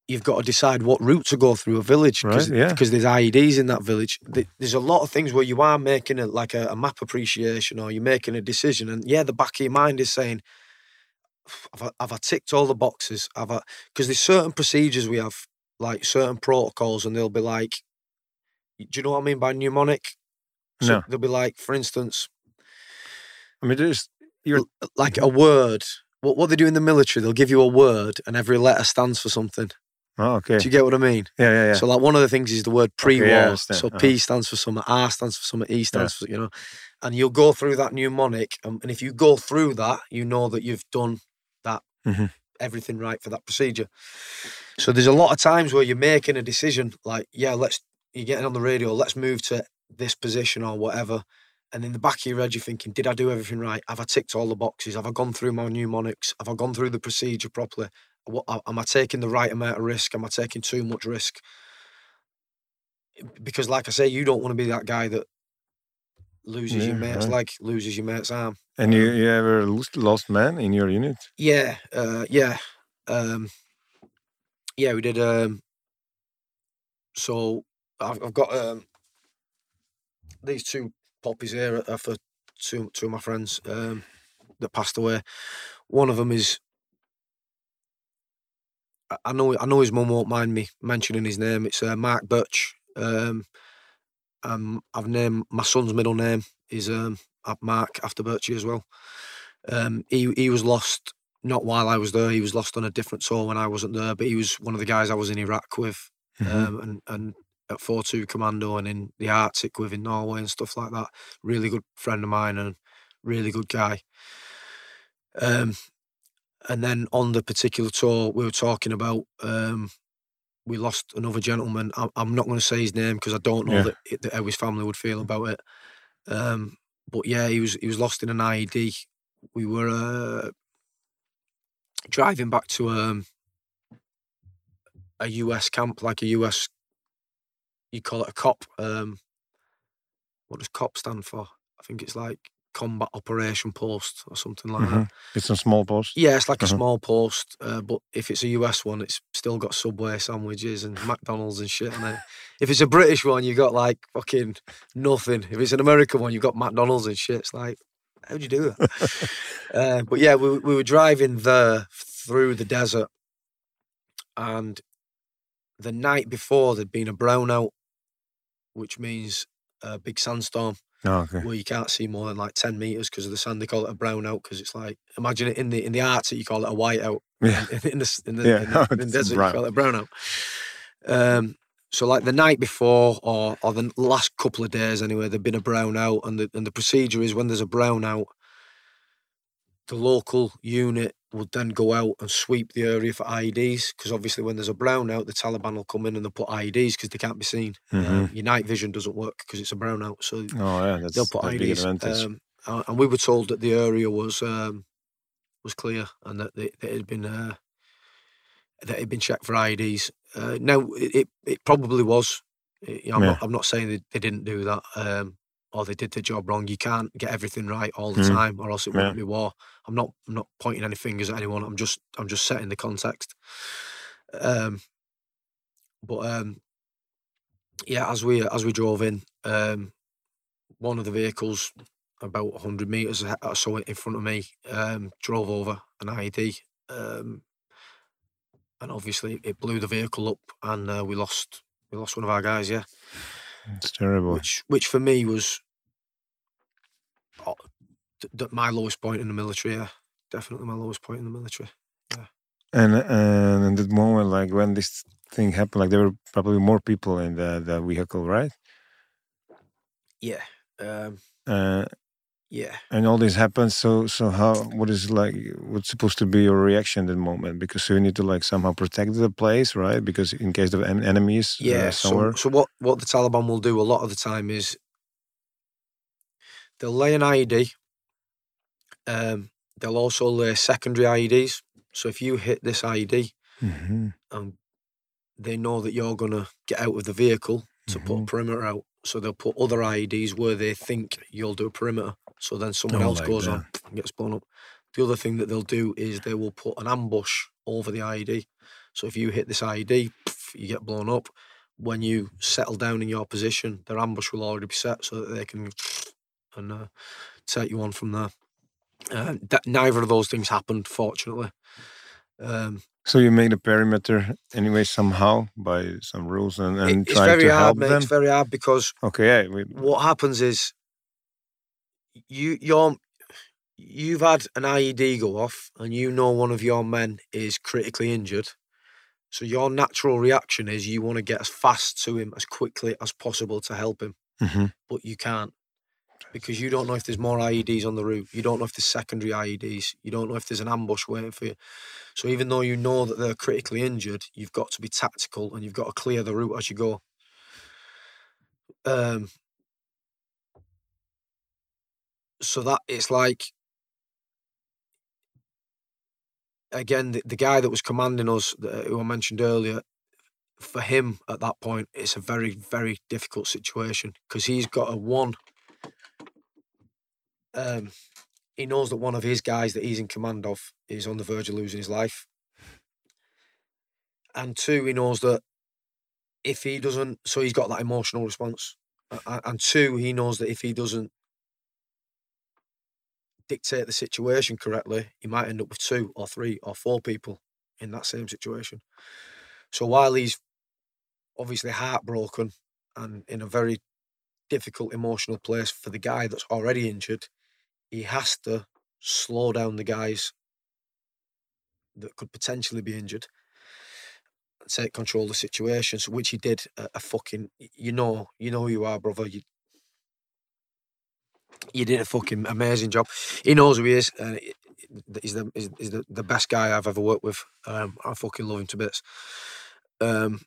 you've got to decide what route to go through a village because Right, yeah. there's IEDs in that village. There's a lot of things where you are making a, like a, a map appreciation, or you're making a decision, and yeah, the back of your mind is saying. Have I, have I ticked all the boxes? Have I? Because there's certain procedures we have, like certain protocols, and they'll be like, do you know what I mean by mnemonic? No. They'll be like, for instance, I mean, there's you're like a word. What what they do in the military, they'll give you a word, and every letter stands for something. oh, okay. Do you get what I mean? Yeah, yeah, yeah. So like one of the things is the word pre-war. understand. so Uh-huh. P stands for something, R stands for something, E stands for you know, and you'll go through that mnemonic, um, and if you go through that, you know that you've done Mhm. everything right for that procedure. So there's a lot of times where you're making a decision, like yeah, let's you're getting on the radio, let's move to this position or whatever. And in the back of your head, you're thinking, did I do everything right? Have I ticked all the boxes? Have I gone through my mnemonics? Have I gone through the procedure properly? What, am I taking the right amount of risk? Am I taking too much risk? Because, like I say, you don't want to be that guy that loses your mate's right. leg, loses your mate's arm. and you, you ever lost, lost man in your unit? Yeah, uh, yeah, um, yeah. We did. Um, so I've, I've got um, these two poppies here are for two two of my friends um, that passed away. One of them is. I- I know. I know his mum won't mind me mentioning his name. It's uh, Mark Birch. Um, um, I've named my son's middle name is um, Mark after Birchie as well. Um, he he was lost not while I was there. He was lost on a different tour when I wasn't there. But he was one of the guys I was in Iraq with, Mhm. um, and and at four two commando and in the Arctic with in Norway and stuff like that. Really good friend of mine and really good guy. Um, and then on the particular tour we were talking about, um, we lost another gentleman. I, I'm not going to say his name because I don't know Yeah. that, it, that how his family would feel about it. Um, but yeah, he was he was lost in an IED. We were uh, driving back to um, a US camp, like a US. You call it a COP. Um, what does COP stand for? I think it's like Combat Operation Post or something like that. Mhm. It's a small post. Yeah, it's like a Uh-huh. small post, uh, but if it's a US one, it's still got Subway sandwiches and McDonald's and shit on it. If it's a British one, you got like fucking nothing. If it's an American one, you've got McDonald's and shit. It's like, how'd you do that? *laughs* uh, but yeah, we, we were driving there through the desert, and the night before there'd been a brownout, which means a big sandstorm Oh, okay. where you can't see more than like 10 meters because of the sand. They call it a brownout because it's like, imagine it in the in the Arctic, you call it a whiteout. Yeah. In, *laughs* in the, in the, Yeah, in *laughs* the, in the desert, brown. you call it a brownout. Um, so like the night before or or the last couple of days anyway, there'd been a brownout and the and the procedure is when there's a brownout, the local unit would then go out and sweep the area for IEDs because obviously when there's a brownout, the Taliban will come in and they'll put IEDs because they can't be seen. Mhm. Um, your night vision doesn't work because it's a brownout, so Oh yeah, they'll put IEDs. Um, and we were told that the area was um, was clear and that, they, that it had been uh, that had been checked for IEDs. Uh, now it, it it probably was. You know, I'm, Yeah. not, I'm not saying they, they didn't do that um, or they did the job wrong. You can't get everything right all the Mhm. time, or else it Yeah. wouldn't be war. I'm not I'm not pointing any fingers at anyone. I'm just I'm just setting the context. Um, but um, yeah, as we as we drove in, um, one of the vehicles about 100 meters or so in front of me um, drove over an IED, um, and obviously it blew the vehicle up, and uh, we lost we lost one of our guys. Yeah, It's terrible. which which for me was my lowest point in the military. Yeah, definitely my lowest point in the military. Yeah. And and in that moment, like when this thing happened, like there were probably more people in the, the vehicle, right? Yeah, um, Uh, yeah. and all this happens. So so how what is like what's supposed to be your reaction at that moment? Because you need to like somehow protect the place, right? Because in case of en- enemies, uh, Yeah. somewhere. So, so what what the Taliban will do a lot of the time is they'll lay an IED. Um, they'll also lay secondary IEDs. So if you hit this IED hmm and they know that you're gonna get out of the vehicle to put a Mhm. perimeter out, so they'll put other IEDs where they think you'll do a perimeter. So then someone Oh, else like goes on and gets blown up. The other thing that they'll do is they will put an ambush over the IED. So if you hit this IED, you get blown up. When you settle down in your position, their ambush will already be set so that they can and uh, take you on from there. Uh, that, neither of those things happened, fortunately. Um, So you made a perimeter anyway somehow by some rules and, it- and it's try very to hard, help mate. them. It's very hard because Okay, yeah, we, what happens is you you're you've had an IED go off and you know one of your men is critically injured. So your natural reaction is you want to get as fast to him as quickly as possible to help him, Mhm. but you can't because you don't know if there's more IEDs on the route. You don't know if there's secondary IEDs. You don't know if there's an ambush waiting for you. So even though you know that they're critically injured, you've got to be tactical and you've got to clear the route as you go. Um, so that it's like again the, the guy that was commanding us who i mentioned earlier for him at that point it's a very very difficult situation because he's got a one um he knows that one of his guys that he's in command of is on the verge of losing his life and two he knows that if he doesn't so he's got that emotional response and two he knows that if he doesn't dictate the situation correctly, he might end up with two or three or four people in that same situation. So while he's obviously heartbroken and in a very difficult emotional place for the guy that's already injured, he has to slow down the guys that could potentially be injured take control of the situation. So which he did a, a fucking you know, you know who you are, brother. You you did a fucking amazing job. He knows who he is. Uh, he's the he's the, the best guy I've ever worked with. Um, I fucking love him to bits. Um,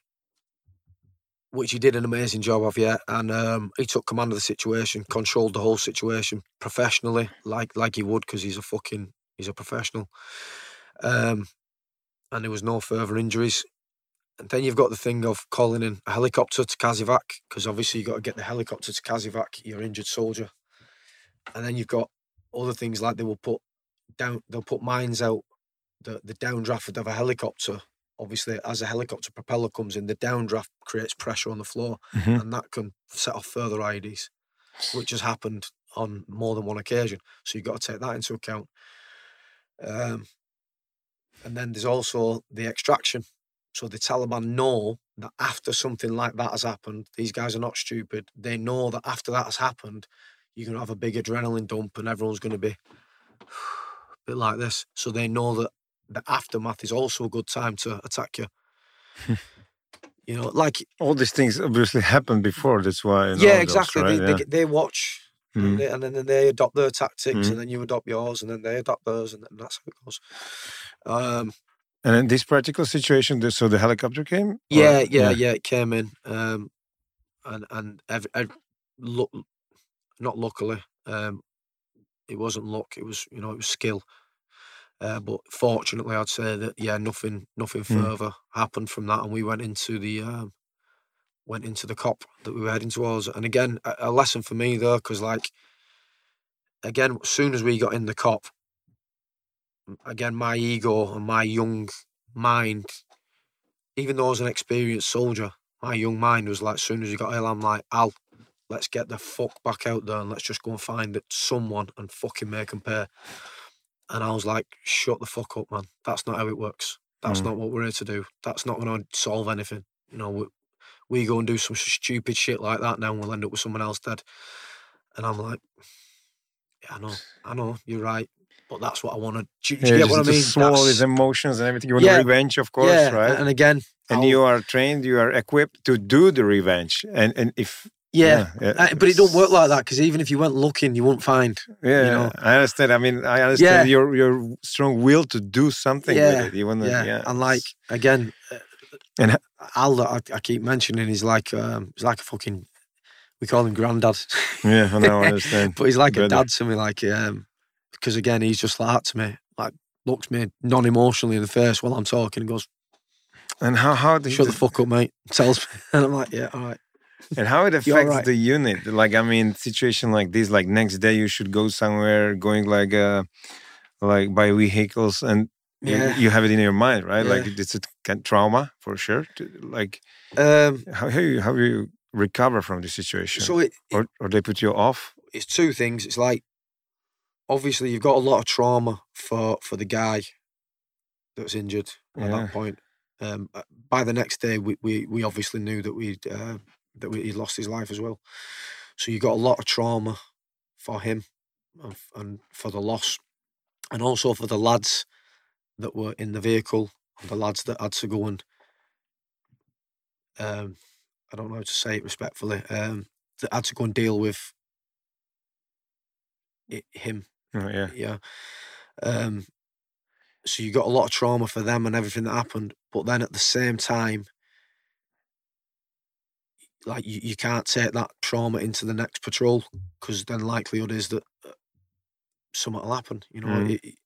which he did an amazing job of, yeah. And um, he took command of the situation, controlled the whole situation professionally, like like he would, because he's a fucking he's a professional. Um, and there was no further injuries. And then you've got the thing of calling in a helicopter to CASEVAC, because obviously you've got to get the helicopter to CASEVAC, your injured soldier and then you've got other things like they will put down they'll put mines out the the downdraft of a helicopter obviously as a helicopter propeller comes in the downdraft creates pressure on the floor Mhm. and that can set off further IEDs which has happened on more than one occasion so you've got to take that into account um, and then there's also the extraction so the Taliban know that after something like that has happened these guys are not stupid they know that after that has happened you're going to have a big adrenaline dump and everyone's going to be *sighs* a bit like this. So they know that the aftermath is also a good time to attack you. *laughs* you know, like, all these things obviously happened before. That's why. yeah, those, exactly. right? They, yeah. they, they watch Mhm. and, they, and then they adopt their tactics, Mhm. and then you adopt yours, and then they adopt theirs, and then that's how it goes. Um, And in this particular situation, so the helicopter came. or- yeah, yeah, yeah, It came in, um, and and every, every, look, not luckily, um, it wasn't luck. It was you know it was skill. Uh, but fortunately, I'd say that yeah, nothing nothing Mm. further happened from that, and we went into the um, went into the COP that we were heading towards. And again, a, a lesson for me though, because like again, as soon as we got in the COP, again, my ego and my young mind, even though I was an experienced soldier, my young mind was like, as soon as you got ill, I'm like, Al, let's get the fuck back out there and let's just go and find someone and fucking make them pay. And I was like, shut the fuck up, man. That's not how it works. That's Mm. not what we're here to do. That's not going to solve anything. You know, we, we go and do some stupid shit like that now and we'll end up with someone else dead. And I'm like, yeah, I know, I know, you're right. But that's what I want to. Do, you- do you Yeah, get what I mean? That's- these emotions and everything. You want Yeah, revenge, of course, yeah, right? And again, and I'll- you are trained, you are equipped to do the revenge. And and if yeah, yeah, but it don't work like that because even if you went looking, you wouldn't find. Yeah, know. I understand. I mean, I understand Yeah. your your strong will to do something Yeah, with it. You to, Yeah, yeah, and like again, uh, And Al that I, I keep mentioning is like um, he's like a fucking. We call him granddad, yeah, I know, I *laughs* understand. but he's like a dad to me. Like um, because again, he's just like that to me. Like looks me non-emotionally in the face while I'm talking and goes, And how how did "Shut the fuck up, mate." *laughs* Tells me, and I'm like, "Yeah, all right." And how it affects right. the unit? Like, I mean, situation like this, like next day you should go somewhere, going like uh like by vehicles, and you- Yeah. you, have it in your mind, right? Like it's a trauma for sure. Like Um, how how you how you recover from the situation, so it, or or they put you off? it's two things. It's like obviously you've got a lot of trauma for for the guy that was injured at Yeah. that point. Um, uh, by the next day, we we, we obviously knew that we'd uh, that we, he'd lost his life as well. So you got a lot of trauma for him and, and for the loss, and also for the lads that were in the vehicle, and the lads that had to go and um, I don't know how to say it respectfully, um, that had to go and deal with it, him. Oh, yeah, Yeah. Um, so you got a lot of trauma for them and everything that happened, but then at the same time, like you, you can't take that trauma into the next patrol because then likelihood is that uh, something will happen. You know, Mm. It- it-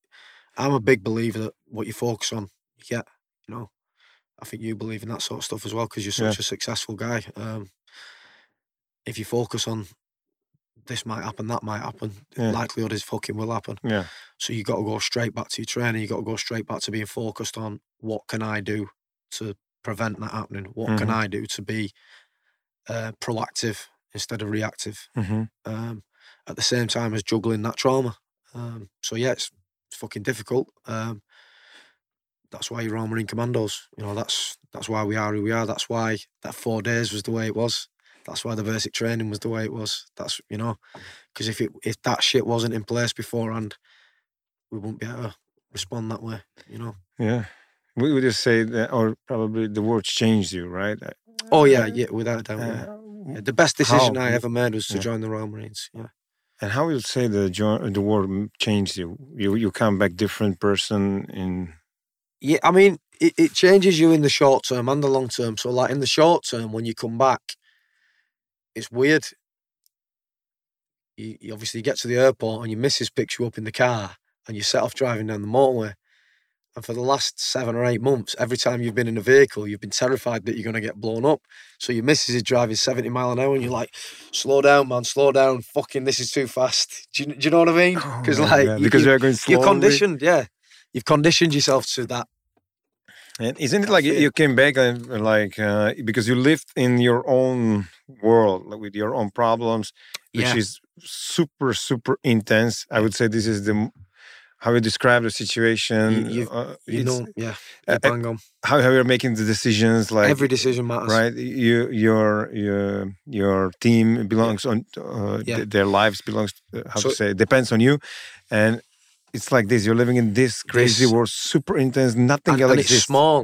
I'm a big believer that what you focus on, you get. You know, I think you believe in that sort of stuff as well because you're Yeah. such a successful guy. Um, if you focus on this might happen, that might happen, Yeah. likelihood is fucking will happen. yeah, So you got to go straight back to your training. You got to go straight back to being focused on what can I do to prevent that happening. What can Mhm. I do to be uh, proactive instead of reactive? hmm Um, at the same time as juggling that trauma. Um, so yeah, it's, it's fucking difficult. Um, that's why you're Marine Commandos. You know, that's that's why we are who we are. That's why that four days was the way it was. That's why the basic training was the way it was. That's you know, because if it if that shit wasn't in place beforehand, we wouldn't be able to respond that way. You know. yeah. We would just say that, or probably the words changed you, right? Oh yeah, uh, yeah, without a doubt. uh, Yeah, the best decision how- I ever made was to yeah. join the Royal Marines. Yeah. And how would you say the the war changed you? You you come back different person in Yeah, I mean, it, it changes you in the short term and the long term. So, like in the short term, when you come back, it's weird. You, you obviously get to the airport and your missus picks you up in the car and you set off driving down the motorway. And for the last seven or eight months, every time you've been in a vehicle, you've been terrified that you're going to get blown up. So your missus is driving 70 mile an hour and you're like, slow down, man, slow down. Fucking, this is too fast. Do you, do you know what I mean? Because, Oh, like, yeah, you- because you, you are going slowly. you're conditioned, yeah. You've conditioned yourself to that. And isn't it like you- you came back and like uh, because you lived in your own world like, with your own problems, which Yeah. is super super intense. I would say this is the how you describe the situation. you- uh, You know, yeah. uh, bang on. how, how you're making the decisions, like Every decision matters. right. You your your your team belongs on uh, Yeah. th- their lives belongs uh, how So- to say depends on you, and. It's like this. You're living in this crazy This- world, super intense. Nothing And, else and it's small.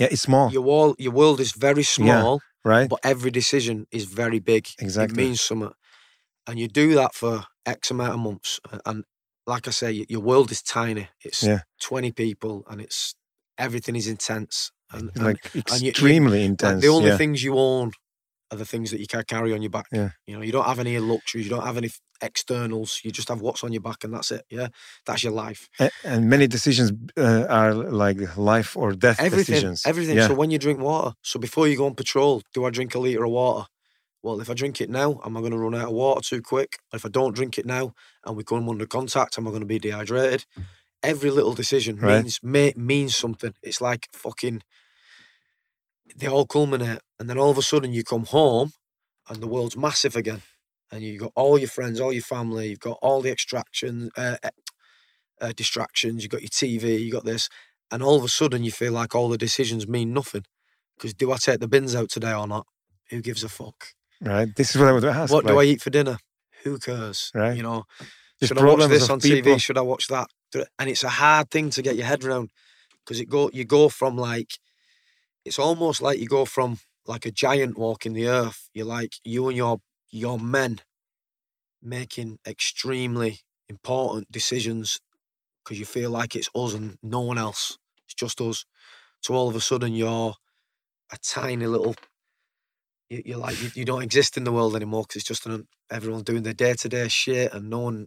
Yeah, it's small, Your wall, your world is very small, right? but every decision is very big. Exactly. It means something. and you do that for X amount of months, and like I say, your world is tiny. It's Yeah. twenty people, and it's everything is intense, and, and like you- you- extremely like, intense. the only yeah. things you own are the things that you can carry on your back. Yeah. You know, you don't have any luxuries, you don't have any externals. You just have what's on your back, and that's it. Yeah, that's your life. A- and many decisions uh, are like life or death Everything, decisions. everything. Yeah. So when you drink water, so before you go on patrol, do I drink a liter of water? Well, if I drink it now, am I going to run out of water too quick? If I don't drink it now and we come under contact, am I going to be dehydrated? Every little decision Right. means may, means something. It's like fucking. They all culminate, and then all of a sudden you come home, and the world's massive again, and you've got all your friends, all your family, you've got all the extraction, uh, eh, uh, distractions, you've got your TV, you've got this, and all of a sudden you feel like all the decisions mean nothing. Because do I take the bins out today or not? Who gives a fuck? Right. This is what I would ask. what do I eat for dinner? Who cares? Right. You know, There's should I watch this on people. TV? Should I watch that? And it's a hard thing to get your head around because it go you go from like it's almost like you go from like a giant walking the earth. You're like you and your your men making extremely important decisions because you feel like it's us and no one else. It's just us. So all of a sudden you're a tiny little. You- You're like you, you don't exist in the world anymore because it's just an, everyone doing their day to day shit and no one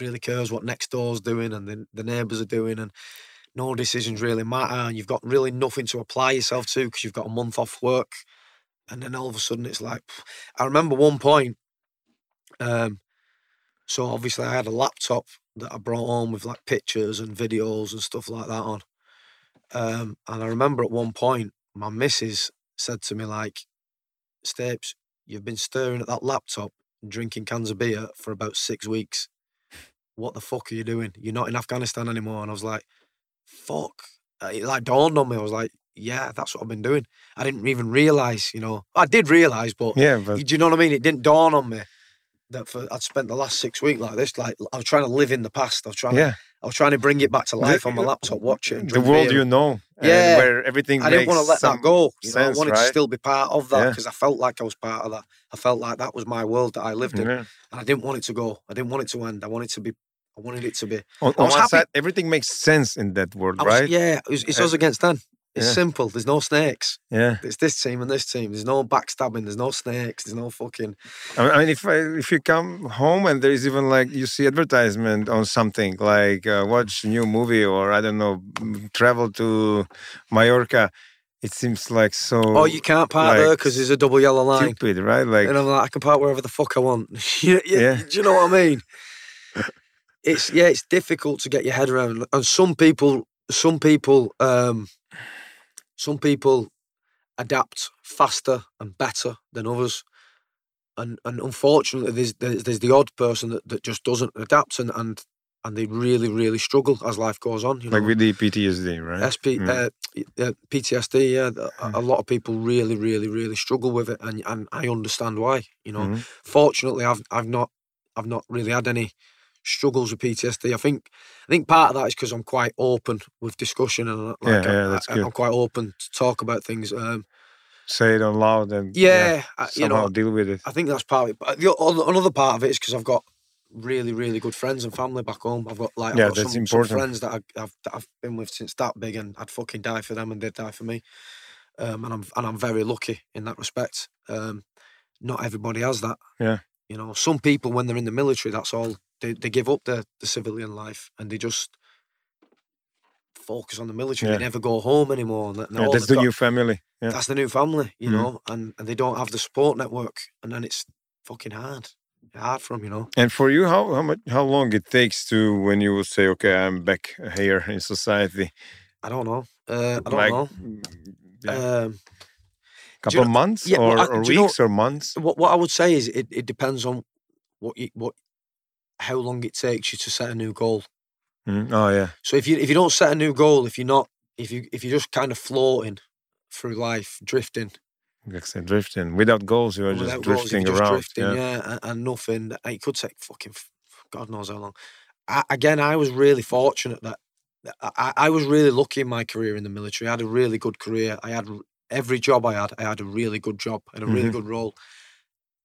really cares what next door's doing and the, the neighbours are doing and no decisions really matter and you've got really nothing to apply yourself to because you've got a month off work and then all of a sudden it's like I remember one point um so obviously I had a laptop that I brought home with like pictures and videos and stuff like that on um and I remember at one point my missus said to me like Stapes you've been staring at that laptop and drinking cans of beer for about six weeks what the fuck are you doing? You're not in Afghanistan anymore. And I was like, fuck. Uh, It like dawned on me. I was like, yeah, that's what I've been doing. I didn't even realize, you know, I did realize, but Yeah, but do you know what I mean? It didn't dawn on me that for I'd spent the last six weeks like this. Like I was trying to live in the past. I was trying. yeah, To, I was trying to bring it back to life on my laptop, watch it. The world beer. you know, and Yeah. where everything. I didn't want to let that go. You know, I wanted right? to still be part of that Yeah. because I felt like I was part of that. I felt like that was my world that I lived in, Yeah. and I didn't want it to go. I didn't want it to end. I wanted to be. I wanted it to be. On, on one happy- side, everything makes sense in that world, was- right? Yeah, it was, it's Uh, us against them. It's yeah. simple. There's no snakes. Yeah. It's this team and this team. There's no backstabbing. There's no snakes. There's no fucking. I mean, if if you come home and there is even like you see advertisement on something like uh, watch new movie or I don't know travel to Mallorca, it seems like so. Oh, you can't park there because there's a double yellow line. stupid, right? Like and I'm like, I can park wherever the fuck I want. *laughs* yeah, yeah, Yeah. Do you know what I mean? It's yeah, it's difficult to get your head around, and some people, some people, um, some people adapt faster and better than others, and and unfortunately, there's there's, there's the odd person that, that just doesn't adapt, and and and they really really struggle as life goes on. You know, like with the PTSD, right? SP, Mm. uh, uh, PTSD. Yeah, th- a, lot of people really, really, really struggle with it, and and I understand why. You know, Mhm. fortunately, I've I've not I've not really had any struggles with PTSD. I think I think part of that is because I'm quite open with discussion, and uh, like Yeah, I, yeah, that's I, good. am quite open to talk about things. Um, Say it out loud and yeah, I, you somehow know, deal with it. I think that's part of it. But the, another part of it is because I've got really, really good friends and family back home. I've got like I've Yeah, got that's some, some friends that, I, I've that I've been with since that big, and I'd fucking die for them, and they'd die for me. Um, and I'm and I'm very lucky in that respect. Um, not everybody has that. Yeah. You know, some people when they're in the military, that's all they, they give up the the civilian life and they just focus on the military. Yeah. They never go home anymore. And, and Yeah, that's the got- new family. Yeah. that's the new family, you Mhm. know, and, and they don't have the support network, and then it's fucking hard, hard for them, you know. And for you, how how much how long it takes to when you will say, okay, I'm back here in society? I don't know. Uh, I don't like know. mm, Um, couple of months yeah, or, I- or do you know- weeks or months? what what I would say is it, it depends on what you, what how long it takes you to set a new goal. Mm, Oh yeah, So if you if you don't set a new goal, if you're not if you if you're just kind of floating through life, drifting, like I said, drifting without goals, you are just without goals, if drifting just around. drifting, yeah. yeah, and, and nothing. It could take fucking God knows how long. I, again, I was really fortunate that I, I was really lucky in my career in the military. I had a really good career. I had every job I had. I had a really good job and a really Mhm. good role.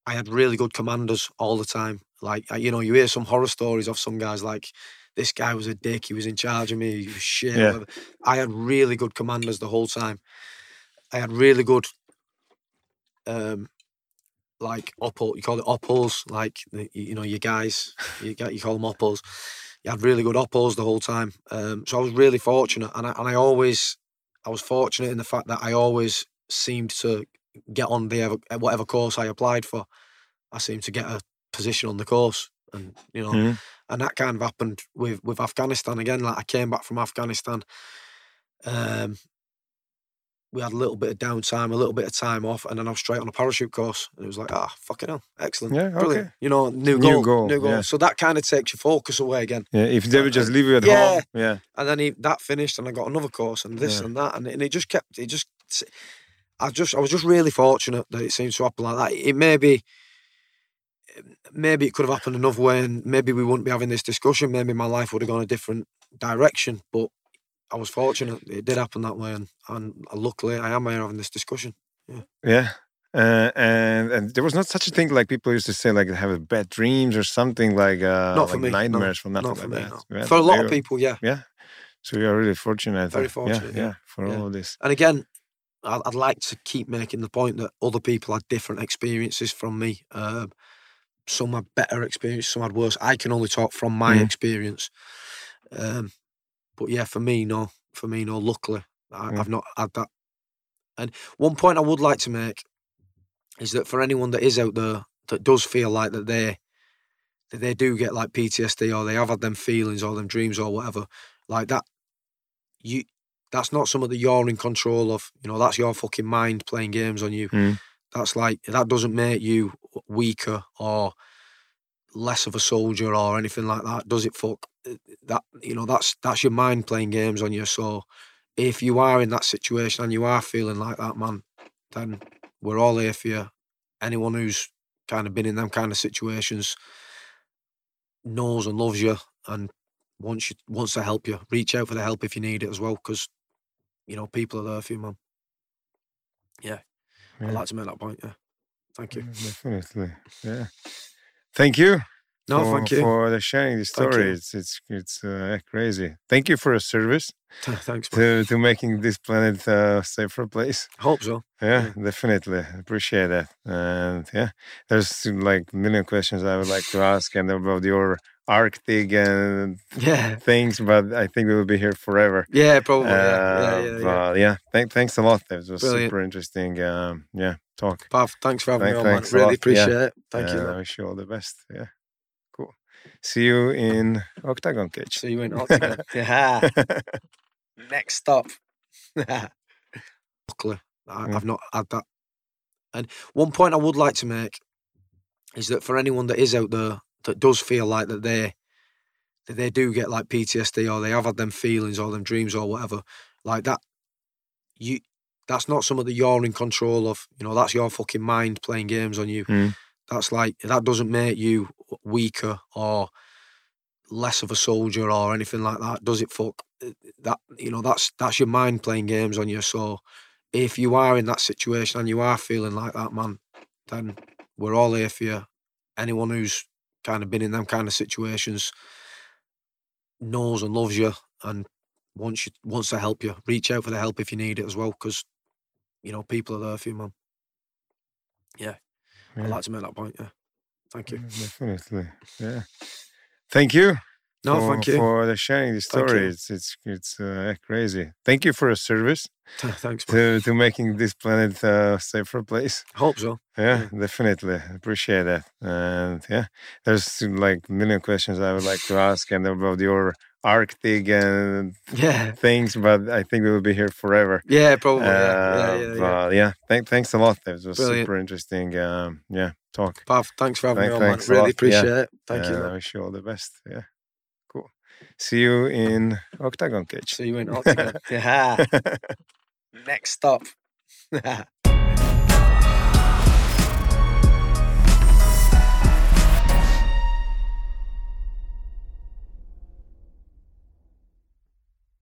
I had really good commanders all the time. Like you know, you hear some horror stories of some guys like this guy was a dick. He was in charge of me. He was shit. Yeah. I had really good commanders the whole time. I had really good, um, like oppos. You call it oppos, like you know your guys. You you call them oppos. You had really good oppos the whole time. Um, so I was really fortunate, and I and I always, I was fortunate in the fact that I always seemed to get on the ever- whatever course I applied for. I seemed to get a position on the course, and you know, Mhm. and that kind of happened with with Afghanistan again. Like I came back from Afghanistan. Um, we had a little bit of downtime, a little bit of time off, and then I was straight on a parachute course. And it was like, ah, fucking hell, excellent, Yeah, brilliant. okay. You know, new New goal, goal, new goal. yeah. So that kind of takes your focus away again. Yeah, if they would just leave you at Yeah. home, yeah, And then he, that finished, and I got another course, and this Yeah. and that, and it, and it just kept. It just, I just, I was just really fortunate that it seems to happen like that. It may be, maybe it could have happened another way, and maybe we wouldn't be having this discussion. Maybe my life would have gone a different direction, but I was fortunate. It did happen that way, and and luckily I am here having this discussion. yeah. Uh, and and there was not such a thing like people used to say like have bad dreams or something like uh Not for like me, no. nightmares from nothing Not for like me. that. no. Yeah, For a lot of people, yeah. Yeah. So you are really fortunate. Very uh, fortunate, Yeah, yeah. yeah, for Yeah. all of this. And again, I- I'd like to keep making the point that other people had different experiences from me. Um, some had better experience, some had worse. I can only talk from my Mhm. experience. Um, but yeah, for me, no. For me, no. Luckily, I, Yeah. I've not had that. And one point I would like to make is that for anyone that is out there that does feel like that they that they do get like PTSD or they have had them feelings or them dreams or whatever, like that, you that's not something that you're in control of. You know, that's your fucking mind playing games on you. Mm. That's like that doesn't make you weaker or less of a soldier or anything like that. Does it? Fuck that. You know, that's that's your mind playing games on you. So if you are in that situation and you are feeling like that, man, then we're all here for you. Anyone who's kind of been in them kind of situations knows and loves you and wants you wants to help you. Reach out for the help if you need it as well, because you know people are there for you, man. Yeah. I'd like to make that point. Yeah, thank you. Yeah, Definitely. Yeah. Thank you. No, for, thank you. for the sharing the story. It's it's it's uh, crazy. Thank you for your service Thanks, to to making this planet a safer place. Hope so. Yeah, definitely appreciate that. And yeah, there's like a million questions I would like to ask and about your Arctic and Yeah, things, but I think we will be here forever. yeah, probably. Uh, yeah, yeah, yeah. yeah. But yeah, thank, thanks a lot. It was Brilliant. super interesting. Um, yeah, talk. Pav, thanks for having Thank- me on, man. Really. Yeah. appreciate it. Thank you. And I wish you all the best. Yeah. See you in Oktagon Cage. See you in Oktagon. *laughs* yeah. Next stop. Luckily, *laughs* I, Yeah. I've not had that. And one point I would like to make is that for anyone that is out there that does feel like that they that they do get like PTSD or they have had them feelings or them dreams or whatever, like that, you that's not something that you're in control of. You know, that's your fucking mind playing games on you. Mm. That's like that doesn't make you weaker or less of a soldier or anything like that. Does it? Fuck eh, that. You know, that's that's your mind playing games on you. So if you are in that situation and you are feeling like that, man, then we're all here for you. Anyone who's kind of been in them kind of situations knows and loves you and wants you wants to help you. Reach out for the help if you need it as well, because you know people are there for you, man. Yeah, I'd like to make that point. Yeah, thank you. Definitely. Yeah. Thank you. No, for, thank you. for the sharing the story. It's it's it's uh, crazy. Thank you for your service Thanks, to to making this planet a safer place. Hope so. Yeah, definitely appreciate that. And yeah, there's like million questions I would like to ask and about your Arctic and Yeah, things, but I think we will be here forever. yeah, probably. Uh, yeah, yeah, yeah, yeah. Yeah, thank, thanks a lot. It was Brilliant. super interesting. Um, yeah, talk. Pav, thanks for having Thank- me on, man. Really lot. Yeah. appreciate it. Thank you. And I wish you all the best. Yeah, cool. See you in Oktagon Cage. See you in *laughs* Oktagon. yeah. *laughs* Next stop. *laughs*